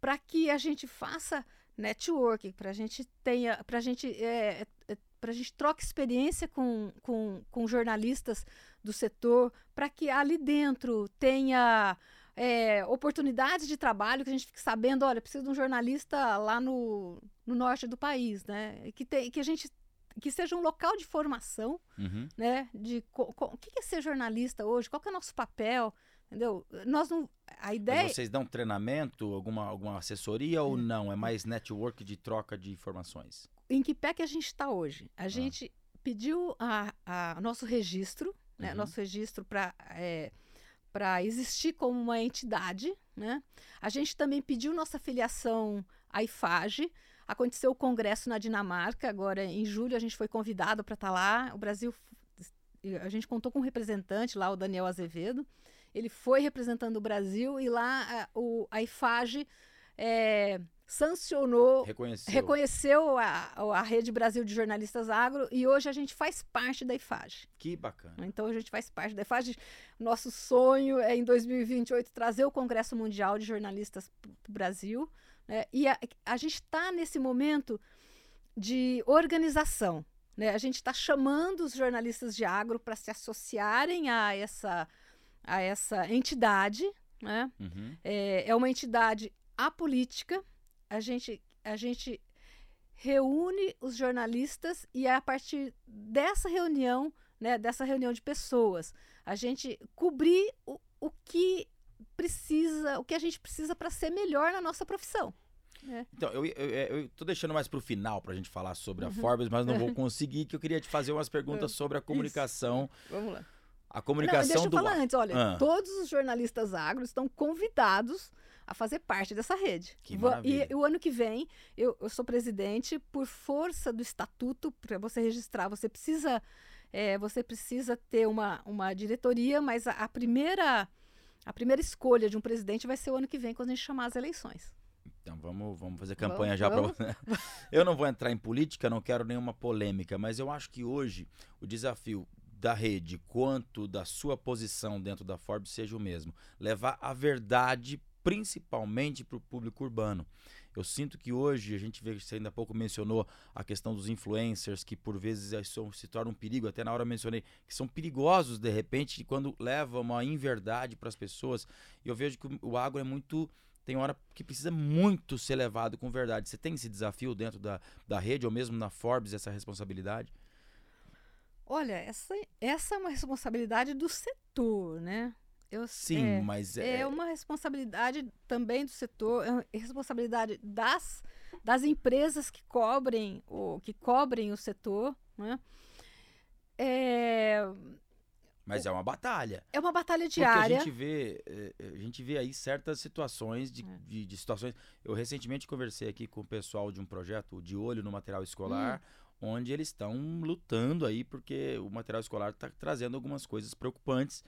Para que a gente faça networking, para a gente tenha, para a gente é, é, para a gente troque experiência com, com, com jornalistas do setor, para que ali dentro tenha é, oportunidades de trabalho, que a gente fique sabendo, olha, precisa de um jornalista lá no, no norte do país, né? Que, tem, que a gente que seja um local de formação, Uhum. né? De co- co- o que é ser jornalista hoje, qual é o nosso papel, entendeu? Nós não, a ideia Mas vocês dão treinamento, alguma, alguma assessoria ou não? É mais network de troca de informações? em que pé que a gente está hoje? Ah. A gente pediu a, a nosso registro, né? Uhum. Nosso registro para para existir como uma entidade, né? A gente também pediu nossa filiação à IFAGE. Aconteceu o congresso na Dinamarca, agora em julho a gente foi convidado para estar lá. O Brasil, a gente contou com um representante lá, o Daniel Azevedo. Ele foi representando o Brasil e lá a, o, a IFAGE é, sancionou Reconheceu? reconheceu a, a Rede Brasil de Jornalistas Agro e hoje a gente faz parte da IFAGE. Que bacana. Então a gente faz parte da IFAGE. Nosso sonho é em 2028 trazer o Congresso Mundial de Jornalistas para o Brasil. Né? E a, a gente está nesse momento de organização. Né? A gente está chamando os jornalistas de agro para se associarem a essa, a essa entidade. Né? Uhum. É, é uma entidade apolítica. A gente, a gente reúne os jornalistas e é a partir dessa reunião, né, dessa reunião de pessoas, a gente cobrir o, o que precisa, o que a gente precisa para ser melhor na nossa profissão. Né? Então, eu, eu, eu tô deixando mais pro final pra gente falar sobre a Uhum. Forbes, mas não vou conseguir, que eu queria te fazer umas perguntas sobre a comunicação. Vamos lá. A Não, comunicação deixa eu do falar ar. antes, olha, Ah. todos os jornalistas agro estão convidados a fazer parte dessa rede. Que maravilha. E o ano que vem, eu, eu sou presidente, por força do estatuto, para você registrar, você precisa, é, você precisa ter uma, uma diretoria, mas a, a primeira, a primeira escolha de um presidente vai ser o ano que vem, quando a gente chamar as eleições. Então vamos, vamos fazer campanha Vamos, já para Eu não vou entrar em política, não quero nenhuma polêmica, mas eu acho que hoje o desafio da rede quanto da sua posição dentro da Forbes seja o mesmo, levar a verdade principalmente para o público urbano. Eu sinto que hoje a gente vê, você ainda há pouco mencionou a questão dos influencers, que por vezes isso se torna um perigo, até na hora eu mencionei, que são perigosos de repente quando levam uma inverdade para as pessoas. E eu vejo que o- o agro é muito tem hora que precisa muito ser levado com verdade. Você tem esse desafio dentro da, da rede ou mesmo na Forbes, essa responsabilidade? Olha, essa, essa é uma responsabilidade do setor, né? Eu, Sim, é, mas é, É uma responsabilidade também do setor, é uma responsabilidade das, das empresas que cobrem o, que cobrem o setor. Né? É, mas é uma batalha. é uma batalha Porque diária. a gente vê, eh, a gente vê aí certas situações de, É. de, de situações. Eu recentemente conversei aqui com o pessoal de um projeto de olho no material escolar, Hum. onde eles estão lutando aí porque o material escolar está trazendo algumas coisas preocupantes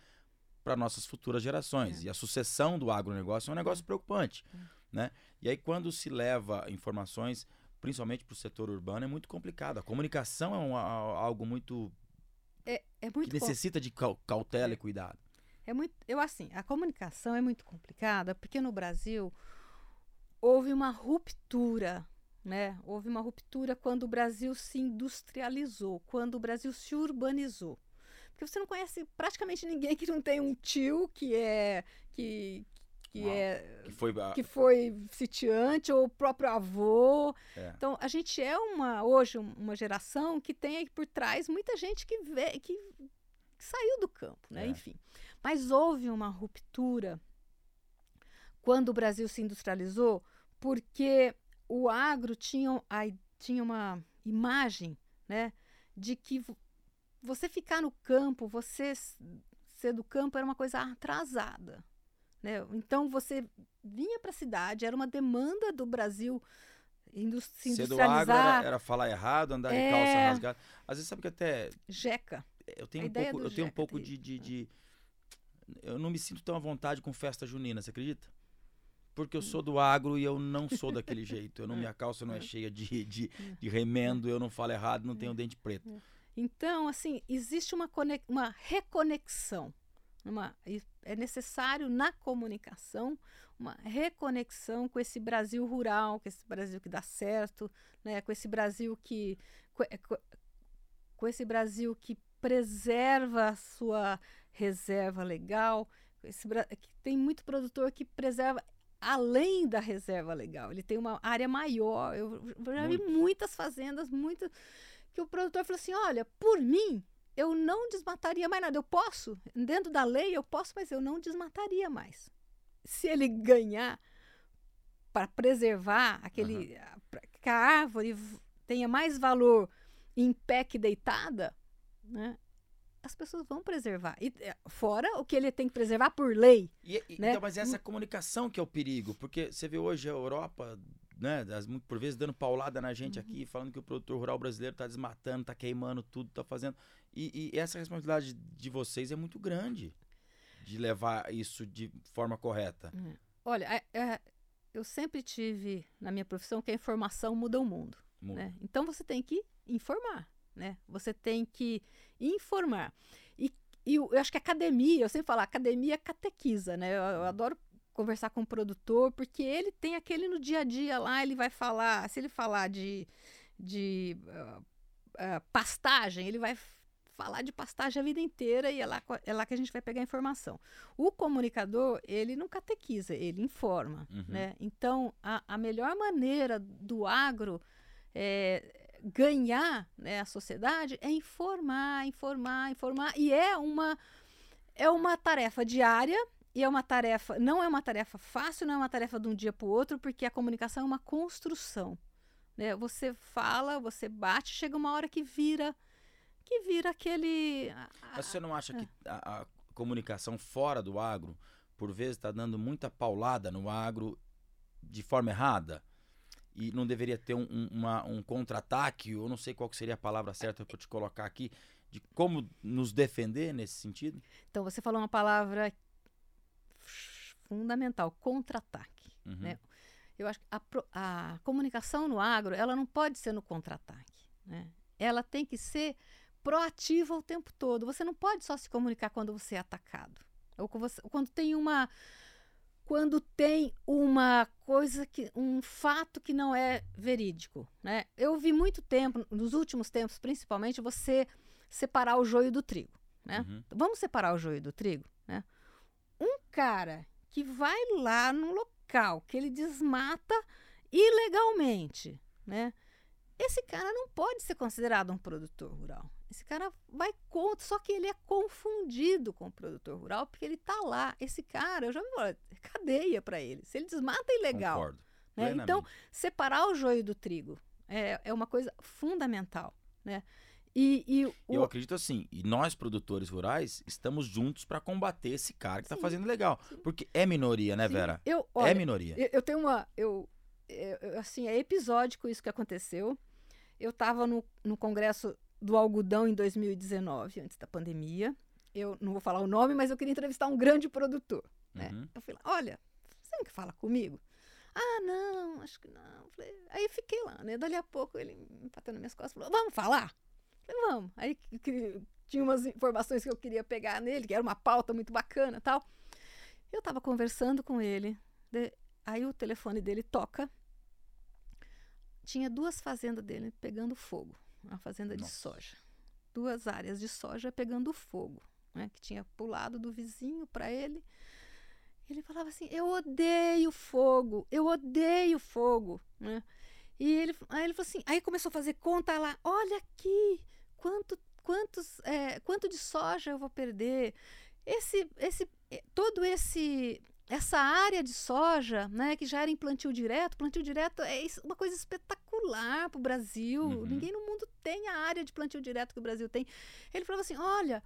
para nossas futuras gerações. É. E a sucessão do agronegócio é um negócio preocupante, É. né? E aí quando se leva informações, principalmente para o setor urbano, é muito complicado. A comunicação é um, algo muito É, é que muito com- necessita de cau- cautela É. e cuidado. É muito, eu assim, a comunicação é muito complicada porque no Brasil houve uma ruptura, né? Houve uma ruptura quando o Brasil se industrializou, quando o Brasil se urbanizou. Porque você não conhece praticamente ninguém que não tem um tio que é que, que Uau. é Que foi que foi sitiante ou o próprio avô. É. Então, a gente é uma hoje um- uma geração que tem aí por trás muita gente que vê que, que saiu do campo, né? É. Enfim. Mas houve uma ruptura quando o Brasil se industrializou, porque o agro tinha, a, tinha uma imagem, né, de que vo- você ficar no campo, você ser do campo era uma coisa atrasada. Né? Então você vinha para a cidade, era uma demanda do Brasil industri Ser do industrializar. agro era, era falar errado, andar de calça É. rasgada. Às vezes sabe que até Jeca. eu tenho A um pouco, eu tenho um pouco de, de, de- eu não me sinto tão à vontade com festa junina, você acredita? Porque eu sou do agro e eu não sou daquele jeito. Eu não, minha calça não é cheia de, de, de remendo, eu não falo errado, não tenho dente preto. Então, assim, existe uma, uma reconexão. Uma, é necessário na comunicação uma reconexão com esse Brasil rural, com esse Brasil que dá certo, né? com esse Brasil que. Com, com- com esse Brasil que preserva a sua reserva legal. Esse, que tem muito produtor que preserva além da reserva legal. Ele tem uma área maior. Eu já vi Muito. muitas fazendas, muitas que o produtor falou assim: olha, por mim, eu não desmataria mais nada. Eu posso, dentro da lei, eu posso, mas eu não desmataria mais. Se ele ganhar para preservar aquele. pra que a árvore tenha mais valor em pé que deitada, né? As pessoas vão preservar. E, eh, fora o que ele tem que preservar por lei. E, e- Né? Então, mas essa comunicação que é o perigo, porque você vê hoje a Europa, né, por vezes dando paulada na gente Uhum. aqui, falando que o produtor rural brasileiro está desmatando, está queimando tudo, está fazendo. E, e essa responsabilidade de vocês é muito grande de levar isso de forma correta. Olha, é- é, eu sempre tive na minha profissão que a informação muda o mundo. Mu- né? Então você tem que informar, né? Você tem que informar. E, e eu eu acho que academia, eu sempre falo, academia catequiza, né? Eu, eu adoro conversar com o produtor, porque ele tem aquele no dia a dia lá, ele vai falar, se ele falar de, de ah, ah, pastagem, ele vai falar de pastagem a vida inteira e é lá, é lá que a gente vai pegar a informação. O comunicador, ele não catequiza, ele informa, Uhum. né? Então, a, a melhor maneira do agro é, ganhar né, a sociedade é informar, informar, informar. E é uma, é uma tarefa diária e é uma tarefa, não é uma tarefa fácil, não é uma tarefa de um dia para o outro, porque a comunicação é uma construção. Né? Você fala, você bate, chega uma hora que vira, que vira aquele. Mas você não acha é. que a, a comunicação fora do agro, por vezes, está dando muita paulada no agro de forma errada? E não deveria ter um, um, uma- um contra-ataque, eu não sei qual seria a palavra certa para te colocar aqui, de como nos defender nesse sentido? Então, você falou uma palavra fundamental, contra-ataque. Uhum. né? Eu acho que a, a comunicação no agro, ela não pode ser no contra-ataque. Né? Ela tem que ser proativa o tempo todo. Você não pode só se comunicar quando você é atacado. Ou quando, você- quando tem uma quando tem uma coisa que um fato que não é verídico, né? Eu vi muito tempo nos últimos tempos, principalmente, você separar o joio do trigo, né? Uhum. Vamos separar o joio do trigo, né? Um cara que vai lá no local, que ele desmata ilegalmente, né? Esse cara não pode ser considerado um produtor rural. Esse cara vai contra, só que ele é confundido com o produtor rural porque ele tá lá. Esse cara, eu já vi falar, é cadeia para ele. Se ele desmata é ilegal. Concordo. né? Então, separar o joio do trigo é, é uma coisa fundamental, né? E, e o, Eu acredito assim, e nós produtores rurais estamos juntos para combater esse cara que está Sim, fazendo legal. Porque é minoria, né, sim, Vera? eu, olha, é minoria. Eu, eu tenho uma. Eu, eu- assim, é episódico isso que aconteceu. Eu estava no, no Congresso do Algodão em 2019, antes da pandemia. Eu não vou falar o nome, mas eu queria entrevistar um grande produtor. né? Uhum. Eu lá, olha, você não quer falar comigo? Ah, não, acho que não. Falei, aí fiquei lá, né? Dali a pouco ele empatando minhas costas, falou, vamos falar? Vamos. Aí que- tinha umas informações que eu queria pegar nele, que era uma pauta muito bacana tal. Eu estava conversando com ele, de- aí o telefone dele toca. Tinha duas fazendas dele pegando fogo. Uma fazenda de Nossa. soja. Duas áreas de soja pegando fogo. Né, que tinha pulado do vizinho para ele. Ele falava assim: Eu odeio fogo, eu odeio fogo. Né? E ele, aí ele falou assim: aí começou a fazer conta lá: olha aqui, quanto, quantos, é, quanto de soja eu vou perder. Esse, esse, eh, todo esse, essa área de soja, né, que já era em plantio direto, plantio direto é uma coisa espetacular para o Brasil. Uhum. Ninguém no mundo tem a área de plantio direto que o Brasil tem. Ele falava assim: olha,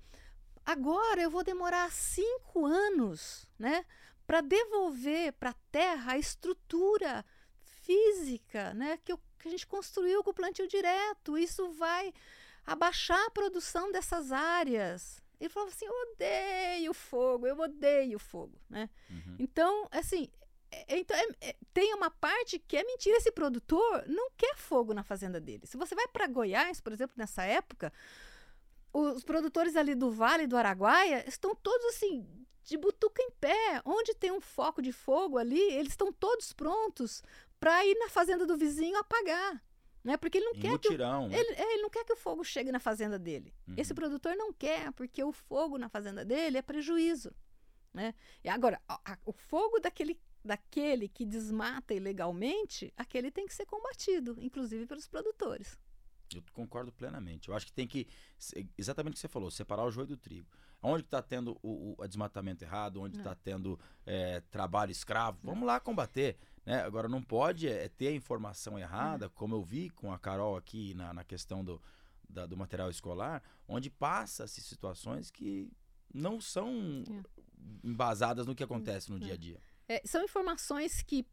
agora eu vou demorar cinco anos, né, para devolver para a terra a estrutura física, né? Que, que a gente construiu com o plantio direto. Isso vai abaixar a produção dessas áreas. Ele falava assim: eu odeio fogo, eu odeio fogo, né? Uhum. Então, assim, é, é, então é, é, tem uma parte que é mentira. Esse produtor não quer fogo na fazenda dele. Se você vai para Goiás, por exemplo, nessa época, os produtores ali do Vale do Araguaia estão todos assim de butuca em pé. Onde tem um foco de fogo ali, eles estão todos prontos para ir na fazenda do vizinho apagar. Né? Porque ele não em quer mutirão, que o, ele, é, ele, não quer que o fogo chegue na fazenda dele. Uhum. Esse produtor não quer, porque o fogo na fazenda dele é prejuízo. Né? E agora, a, a, o fogo daquele, daquele que desmata ilegalmente, aquele tem que ser combatido, inclusive pelos produtores. Eu concordo plenamente. Eu acho que tem que, exatamente o que você falou, separar o joio do trigo. Onde está tendo o, o, desmatamento errado, onde está é. tendo é, trabalho escravo, vamos lá combater. Né? Agora, não pode é, ter a informação errada, uhum. como eu vi com a Carol aqui na, na questão do, da, do material escolar, onde passa-se situações que não são é. embasadas no que acontece no é. dia a dia. É, são informações que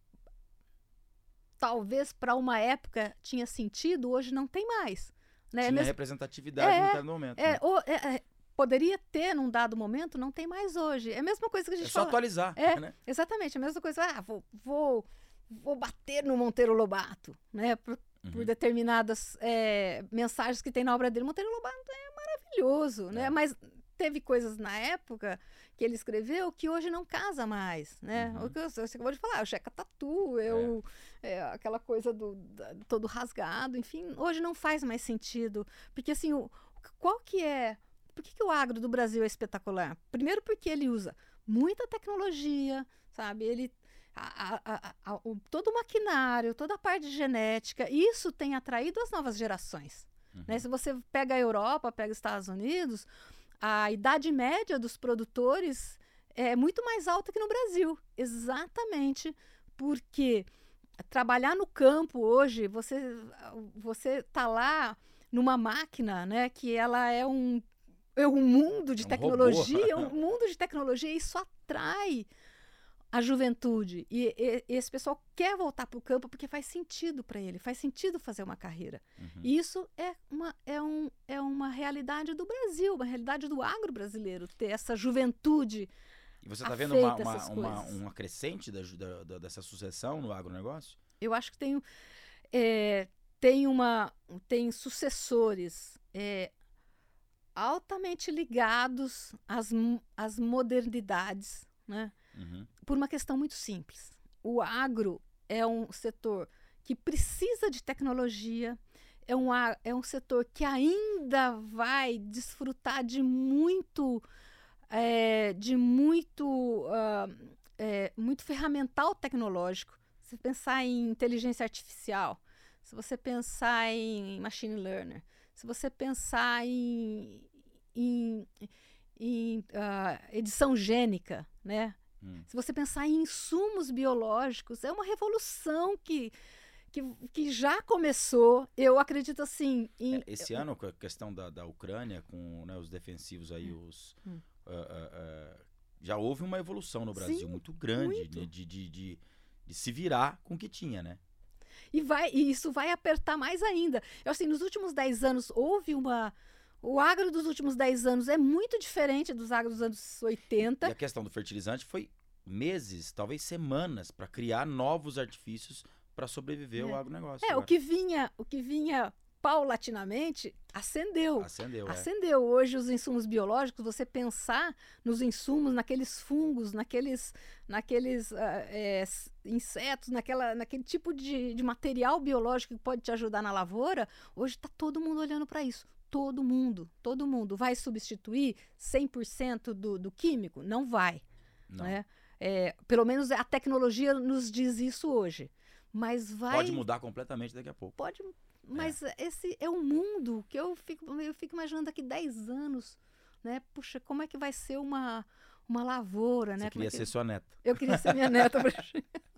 talvez para uma época tinha sentido, hoje não tem mais. Né? Tinha Mesmo... representatividade é, no momento. É, né? é, poderia ter num dado momento, não tem mais hoje. É a mesma coisa que a gente é só fala. atualizar. É, né? exatamente. A mesma coisa. Ah, vou, vou vou bater no Monteiro Lobato, né? Por, uhum. por determinadas é, mensagens que tem na obra dele. Monteiro Lobato é maravilhoso, né? É. Mas teve coisas na época que ele escreveu que hoje não casa mais, né? Uhum. O que você acabou de falar, o Checa Tatu, eu, é. é, aquela coisa do da, todo rasgado, enfim, hoje não faz mais sentido, porque assim, o, qual que é, por que, que o agro do Brasil é espetacular? Primeiro porque ele usa muita tecnologia, sabe? Ele a, a, a, o, todo o maquinário, toda a parte genética, isso tem atraído as novas gerações. Uhum. Né? Se você pega a Europa, pega os Estados Unidos, a idade média dos produtores é muito mais alta que no Brasil. Exatamente porque trabalhar no campo hoje, você você tá lá numa máquina, né, que ela é um é um mundo de é um tecnologia, um mundo de tecnologia, e isso atrai a juventude. E, e, esse pessoal quer voltar para o campo porque faz sentido para ele, faz sentido fazer uma carreira. Uhum. E isso é uma, é, um, é uma realidade do Brasil, uma realidade do agro brasileiro, ter essa juventude. E você está vendo uma, uma, uma, uma crescente da, da, dessa sucessão no agronegócio? Eu acho que tem, é, tem, uma, tem sucessores é, altamente ligados às, às modernidades, né? Uhum. Por uma questão muito simples. O agro é um setor que precisa de tecnologia, é um, é um setor que ainda vai desfrutar de muito, é, de muito, uh, é, muito ferramental tecnológico. Se pensar em inteligência artificial, se você pensar em machine learner, se você pensar em, em, em uh, edição gênica, né? Hum. Se você pensar em insumos biológicos, é uma revolução que, que, que já começou. Eu acredito assim. Em... É, esse ano, com a questão da, da Ucrânia, com né, os defensivos aí, hum. os. Hum. Uh, uh, uh, já houve uma evolução no Brasil Sim, muito grande muito. Né, de, de, de, de se virar com o que tinha, né? E, vai, e isso vai apertar mais ainda. Eu, assim, nos últimos 10 anos houve uma, o agro dos últimos 10 anos é muito diferente dos agros dos anos 80. E a questão do fertilizante foi meses, talvez semanas, para criar novos artifícios para sobreviver é. o agronegócio. É, o que vinha, o que vinha paulatinamente acendeu. Acendeu, Acendeu. É. Hoje os insumos biológicos, você pensar nos insumos, naqueles fungos, naqueles, naqueles uh, é, insetos, naquela, naquele tipo de, de material biológico que pode te ajudar na lavoura, hoje está todo mundo olhando para isso todo mundo, todo mundo. Vai substituir 100% do, do químico? Não vai. Não. Né? É, pelo menos a tecnologia nos diz isso hoje. Mas vai. Pode mudar completamente daqui a pouco. Pode. Mas é. esse é um mundo que eu fico, eu fico imaginando daqui 10 anos. Né? Puxa, como é que vai ser uma, uma lavoura, Você né? É queria é que... ser sua neta. Eu queria ser minha neta.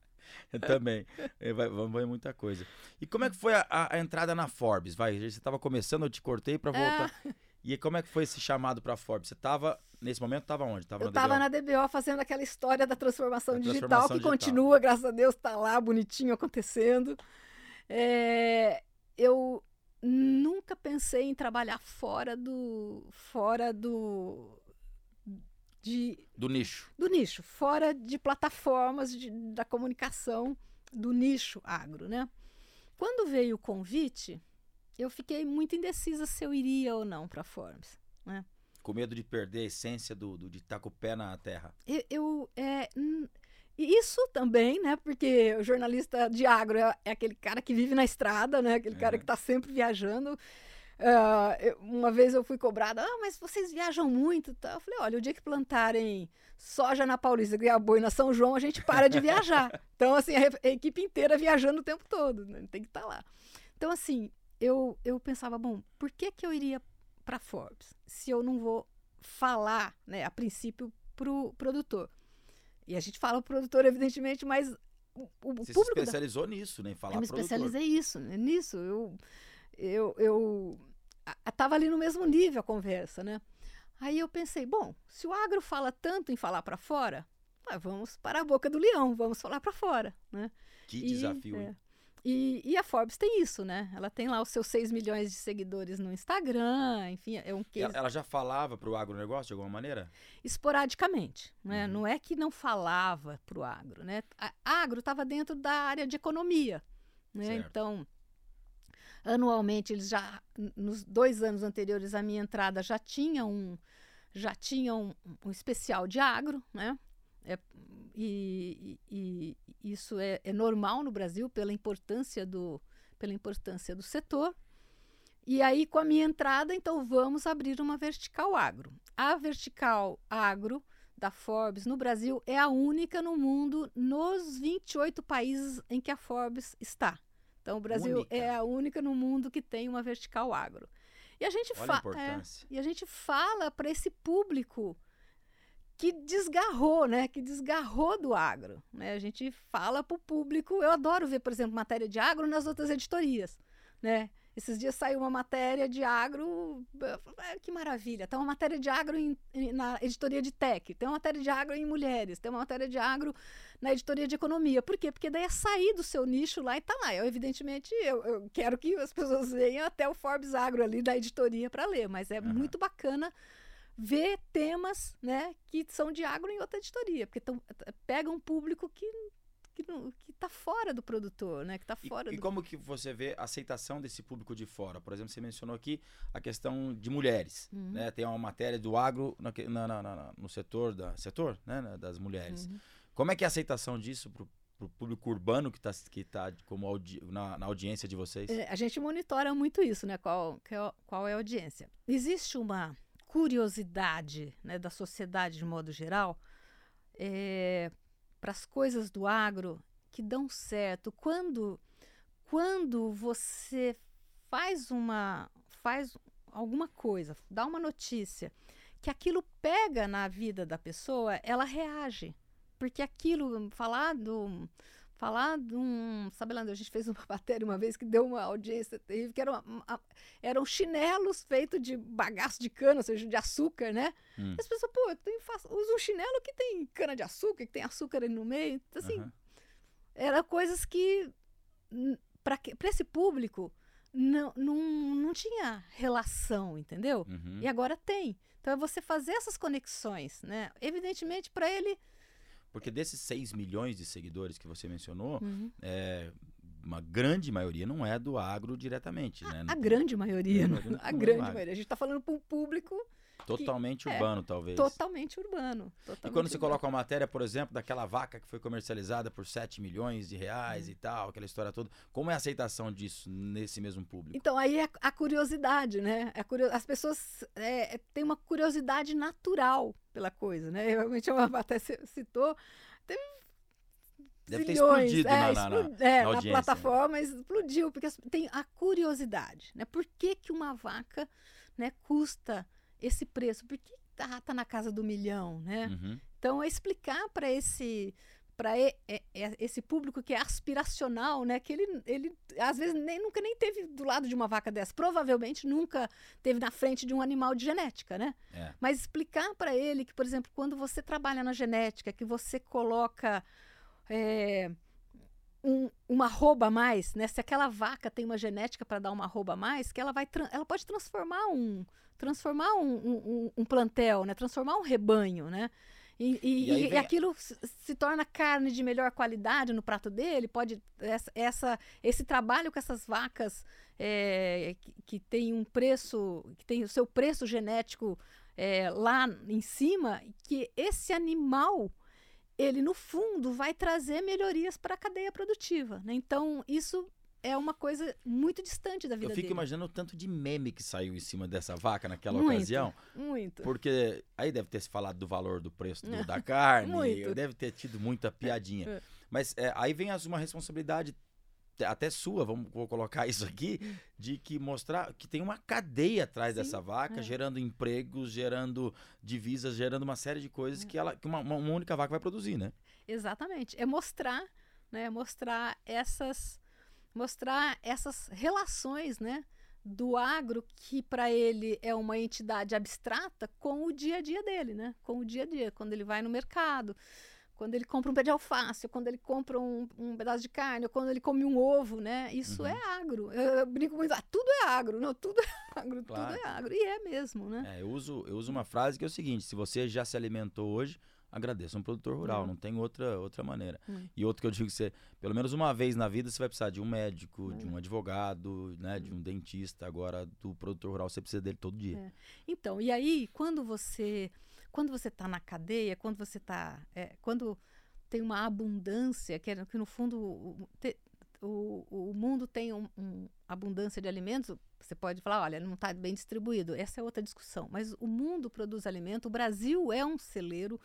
Eu também. É, vai, vamos ver muita coisa. E como é que foi a, a, a entrada na Forbes? Vai, você estava começando, eu te cortei para voltar. É. E como é que foi esse chamado para a Forbes? Você estava, nesse momento, estava onde? Tava eu estava na DBO fazendo aquela história da transformação, da digital, transformação que digital. continua, graças a Deus, está lá bonitinho acontecendo. É, eu nunca pensei em trabalhar fora do fora do de, do nicho do nicho fora de plataformas de, da comunicação do nicho agro né quando veio o convite eu fiquei muito indecisa se eu iria ou não para a Forbes né com medo de perder a essência do, do de estar com o pé na terra eu, eu é, isso também, né? Porque o jornalista de agro é, é aquele cara que vive na estrada, né? Aquele uhum. cara que está sempre viajando. Uh, uma vez eu fui cobrada, ah, mas vocês viajam muito. Tá? Eu falei, olha, o dia que plantarem soja na Paulista e boi na São João, a gente para de viajar. então, assim, a, a, equipe inteira viajando o tempo todo, né? tem que estar tá lá. Então, assim, eu, eu pensava, bom, por que, que eu iria para Forbes se eu não vou falar, né, a princípio, para o produtor? E a gente fala o produtor, evidentemente, mas o, o Você público. se especializou da... nisso, né? Em falar eu me produtor. especializei isso, né, nisso. Eu, eu, eu estava ali no mesmo nível a conversa, né? Aí eu pensei, bom, se o agro fala tanto em falar para fora, ah, vamos para a boca do leão, vamos falar para fora, né? Que e, desafio, é, e, e, a Forbes tem isso, né? Ela tem lá os seus 6 milhões de seguidores no Instagram, enfim, é um case... Ela já falava para o agronegócio de alguma maneira? Esporadicamente, né? Uhum. Não é que não falava para o agro, né? A agro estava dentro da área de economia, né? Então, anualmente, eles já, nos dois anos anteriores à minha entrada, já tinha um, já tinha um, um especial de agro, né? É, e, e, e, isso é, é, normal no Brasil pela importância do, pela importância do setor. E aí, com a minha entrada, então vamos abrir uma vertical agro. A vertical agro da Forbes no Brasil é a única no mundo nos 28 países em que a Forbes está. Então, o Brasil única. é a única no mundo que tem uma vertical agro. E a gente, fa é, e a gente fala para esse público que desgarrou, né? Que desgarrou do agro. Né? A gente fala para o público. Eu adoro ver, por exemplo, matéria de agro nas outras editorias, né? Esses dias saiu uma matéria de agro, que maravilha. Tem uma matéria de agro em, na editoria de tech, tem uma matéria de agro em mulheres, tem uma matéria de agro na editoria de economia. Por quê? Porque daí é sair do seu nicho lá e tá lá. Eu, evidentemente, eu, eu quero que as pessoas venham até o Forbes Agro ali da editoria para ler, mas é uhum. muito bacana ver temas né, que são de agro em outra editoria, porque tão, pega um público que que está fora do produtor, né? Que está fora. E, do... e, como que você vê a aceitação desse público de fora? Por exemplo, você mencionou aqui a questão de mulheres, uhum. né? Tem uma matéria do agro na, na, na, no setor da setor, né? Das mulheres. Uhum. Como é que é a aceitação disso para o público urbano que está que tá como audi na, na, audiência de vocês? É, a gente monitora muito isso, né? Qual, qual é a audiência? Existe uma curiosidade né, da sociedade de modo geral é, para as coisas do agro que dão certo. Quando, quando você faz uma faz alguma coisa, dá uma notícia, que aquilo pega na vida da pessoa, ela reage. Porque aquilo, falar do falar de um. Sabe lá, a gente fez uma matéria uma vez que deu uma audiência terrível, que eram, eram chinelos feitos de bagaço de cana, ou seja, de açúcar, né? Hum. As pessoas, pô, eu faço, uso um chinelo que tem cana de açúcar, que tem açúcar ali no meio. Então, assim, uhum. eram coisas que, para esse público, não, não, não tinha relação, entendeu? Uhum. E agora tem. Então é você fazer essas conexões, né? Evidentemente, para ele porque desses 6 milhões de seguidores que você mencionou, uhum. é, uma grande maioria não é do agro diretamente, a, né? A grande maioria, não, a grande maioria. A gente está falando para um público Totalmente que, urbano, é, talvez. Totalmente urbano. Totalmente e quando você urbano. coloca uma matéria, por exemplo, daquela vaca que foi comercializada por 7 milhões de reais hum. e tal, aquela história toda, como é a aceitação disso nesse mesmo público? Então, aí é a curiosidade, né? Curio... As pessoas é, têm uma curiosidade natural pela coisa, né? Realmente, a até citou, teve Deve ter explodido é, na, na, na, é, na, na plataforma, explodiu, porque tem a curiosidade, né? Por que, que uma vaca né, custa esse preço? Por que tá, tá na casa do milhão, né? Uhum. Então, é explicar para esse para esse público que é aspiracional, né? Que ele, ele às vezes nem, nunca nem teve do lado de uma vaca dessa, provavelmente nunca teve na frente de um animal de genética, né? É. Mas explicar para ele que, por exemplo, quando você trabalha na genética, que você coloca é, um, uma rouba a mais, né? Se aquela vaca tem uma genética para dar uma rouba a mais, que ela vai, ela pode transformar um, transformar um, um, um plantel, né? Transformar um rebanho, né? E, e, e, e aquilo se torna carne de melhor qualidade no prato dele. Pode essa, essa esse trabalho com essas vacas é, que, que, tem um preço, que tem o seu preço genético é, lá em cima, que esse animal ele no fundo vai trazer melhorias para a cadeia produtiva. Né? Então isso é uma coisa muito distante da vida Eu fico dele. imaginando o tanto de meme que saiu em cima dessa vaca naquela muito, ocasião. Muito. Porque aí deve ter se falado do valor do preço do, da carne, muito. deve ter tido muita piadinha. É. Mas é, aí vem uma responsabilidade até sua, vamos vou colocar isso aqui, de que mostrar que tem uma cadeia atrás Sim, dessa vaca, é. gerando empregos, gerando divisas, gerando uma série de coisas é. que ela que uma, uma única vaca vai produzir, né? Exatamente. É mostrar, né, mostrar essas mostrar essas relações, né? do agro que para ele é uma entidade abstrata com o dia a dia dele, né? Com o dia a dia, quando ele vai no mercado, quando ele compra um pé de alface, quando ele compra um, um pedaço de carne, ou quando ele come um ovo, né? Isso uhum. é agro. Eu, eu, brinco muito, ah, tudo é agro, não, tudo é agro, claro. tudo é agro. E é mesmo, né? É, eu uso eu uso uma frase que é o seguinte: se você já se alimentou hoje, agradeça um produtor rural, uhum. não tem outra, outra maneira. Uhum. E outro que eu digo que você, pelo menos uma vez na vida, você vai precisar de um médico, de um uhum. advogado, né, de um dentista. Agora, do produtor rural, você precisa dele todo dia. É. Então, e aí, quando você quando você está na cadeia, quando você está. É, quando tem uma abundância, que, é, que no fundo o, o, o mundo tem uma um abundância de alimentos, você pode falar, olha, não está bem distribuído. Essa é outra discussão. Mas o mundo produz alimento, o Brasil é um celeiro,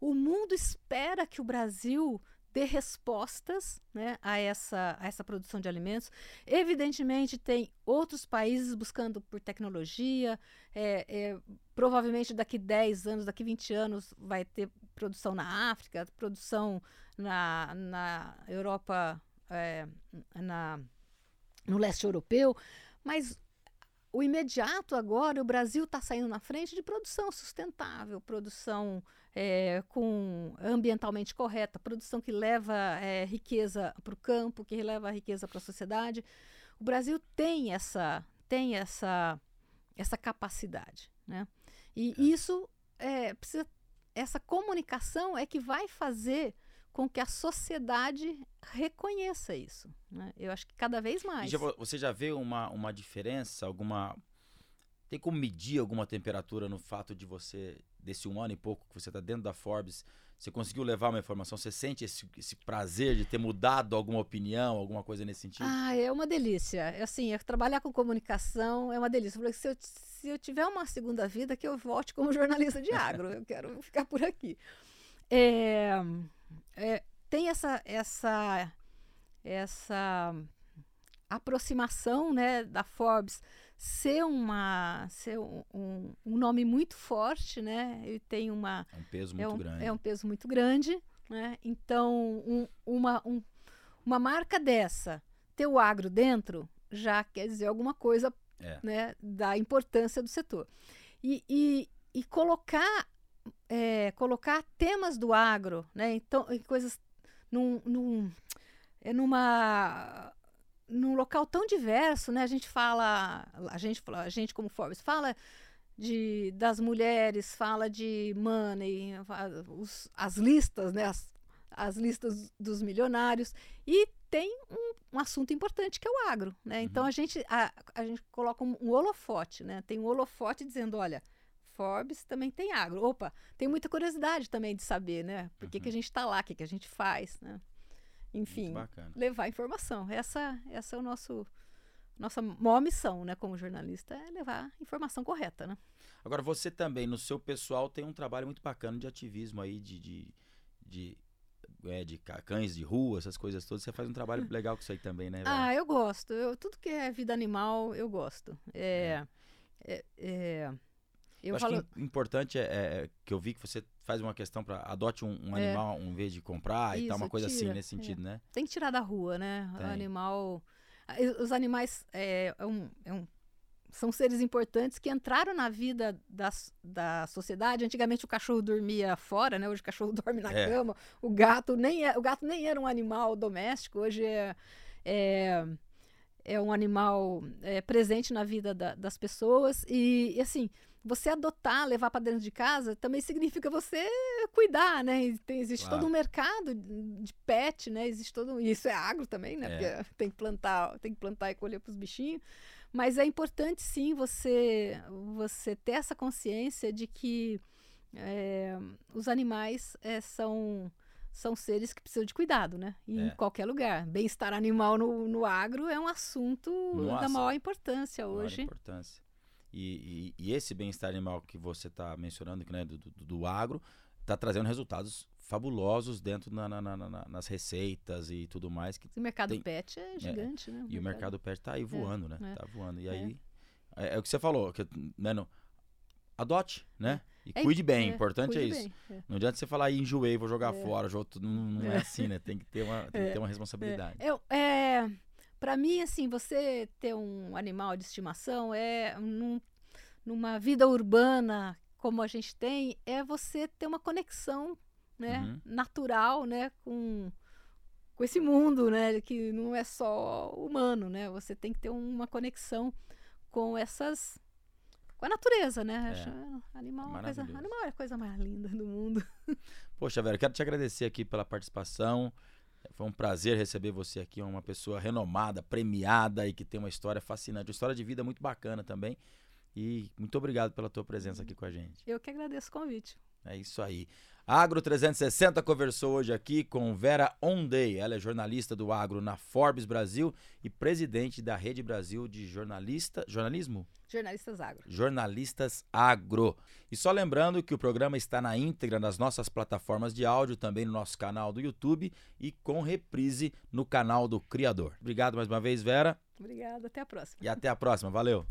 o mundo espera que o Brasil dê respostas né, a, essa, a essa produção de alimentos. Evidentemente, tem outros países buscando por tecnologia. É, é, provavelmente daqui 10 anos, daqui 20 anos, vai ter produção na África, produção na, na Europa, é, na, no leste europeu. Mas o imediato agora, o Brasil está saindo na frente de produção sustentável, produção é, com ambientalmente correta, produção que leva é, riqueza para o campo, que leva riqueza para a sociedade. O Brasil tem essa tem essa essa capacidade, né? E é. isso é, precisa essa comunicação é que vai fazer com que a sociedade reconheça isso. Né? Eu acho que cada vez mais. Já, você já vê uma, uma diferença, alguma. Tem como medir alguma temperatura no fato de você, desse um ano e pouco que você está dentro da Forbes, você conseguiu levar uma informação? Você sente esse, esse, prazer de ter mudado alguma opinião, alguma coisa nesse sentido? Ah, é uma delícia. É assim, é, trabalhar com comunicação é uma delícia. Se eu, se eu tiver uma segunda vida, que eu volte como jornalista de agro. eu quero ficar por aqui. É, é, tem essa, essa, essa aproximação né, da Forbes ser uma ser um, um, um, nome muito forte, né? Ele tem uma é um peso muito é um, grande. É um peso muito grande, né? Então um, uma um, uma marca dessa ter o agro dentro já quer dizer alguma coisa, é. né? Da importância do setor e, e, e colocar é, colocar temas do agro, né? Então, coisas num, num, é numa num local tão diverso, né? A gente fala, a gente, a gente como Forbes fala de das mulheres, fala de money, os, as listas, né? As, as listas dos milionários e tem um, um, assunto importante que é o agro, né? Uhum. Então a gente a, a gente coloca um, um holofote, né? Tem um holofote dizendo, olha, Forbes também tem agro. Opa, tem muita curiosidade também de saber, né? Por que, uhum. que a gente está lá, o que, que a gente faz, né? Enfim, levar informação. Essa, essa é o nosso nossa maior missão, né, como jornalista, é levar informação correta, né? Agora, você também, no seu pessoal, tem um trabalho muito bacana de ativismo aí, de, de, de, é, de cães de rua, essas coisas todas. Você faz um trabalho legal com isso aí também, né? Ah, eu gosto. Eu, tudo que é vida animal, eu gosto. É, é. é, é Eu, eu acho falo... que importante é, é, que eu vi que você faz uma questão para adote um, um é. animal em vez de comprar Isso, e tal, uma coisa assim, tira. assim nesse sentido, é. né? Tem que tirar da rua, né? Tem. O animal. Os animais é, é, um, é um são seres importantes que entraram na vida da, da sociedade. Antigamente o cachorro dormia fora, né? Hoje o cachorro dorme na é. cama. O gato nem é, o gato nem era um animal doméstico. Hoje é, é, é um animal é, presente na vida da, das pessoas e, e, assim você adotar, levar para dentro de casa, também significa você cuidar, né? Tem, existe claro. todo um mercado de pet, né? Existe todo isso é agro também, né? É. Porque tem que plantar, tem que plantar e colher para os bichinhos. Mas é importante sim você você ter essa consciência de que é, os animais é, são são seres que precisam de cuidado, né? E é. em qualquer lugar. Bem-estar animal no, no agro é um assunto Nossa, da maior importância hoje. Maior importância. E, e, e esse bem-estar animal que você está mencionando, né, do, do, do agro, está trazendo resultados fabulosos dentro na, na, na, nas receitas e tudo mais. Que o mercado tem, pet é, é gigante, é, né? O e o mercado pet está aí é, voando, né? Tá voando. E aí, é. é, o que você falou, que, né, no, adote, né? E cuide bem, importante é isso. Bem, não adianta você falar, enjoei, vou jogar fora, jogo, não, não é. assim, né? Tem que ter uma, tem que ter uma responsabilidade. É, é, para mim, assim, você ter um animal de estimação é num, numa vida urbana como a gente tem, é você ter uma conexão né, uhum. natural, né, com, com esse mundo, né, que não é só humano, né, você tem que ter uma conexão com essas com a natureza, né? É. Animal, é coisa, animal é a coisa mais linda do mundo. Poxa, velho, quero te agradecer aqui pela participação. Foi um prazer receber você aqui, uma pessoa renomada, premiada e que tem uma história fascinante, uma história de vida muito bacana também. E muito obrigado pela tua presença aqui com a gente. Eu que agradeço o convite. É isso aí. Agro 360 conversou hoje aqui com Vera Ondey. Ela é jornalista do Agro na Forbes Brasil e presidente da Rede Brasil de jornalista, jornalismo? Jornalistas Agro. Jornalistas Agro. E só lembrando que o programa está na íntegra nas nossas plataformas de áudio, também no nosso canal do YouTube e com reprise no canal do Criador. Obrigado mais uma vez, Vera. Obrigada, até a próxima. E até a próxima, valeu.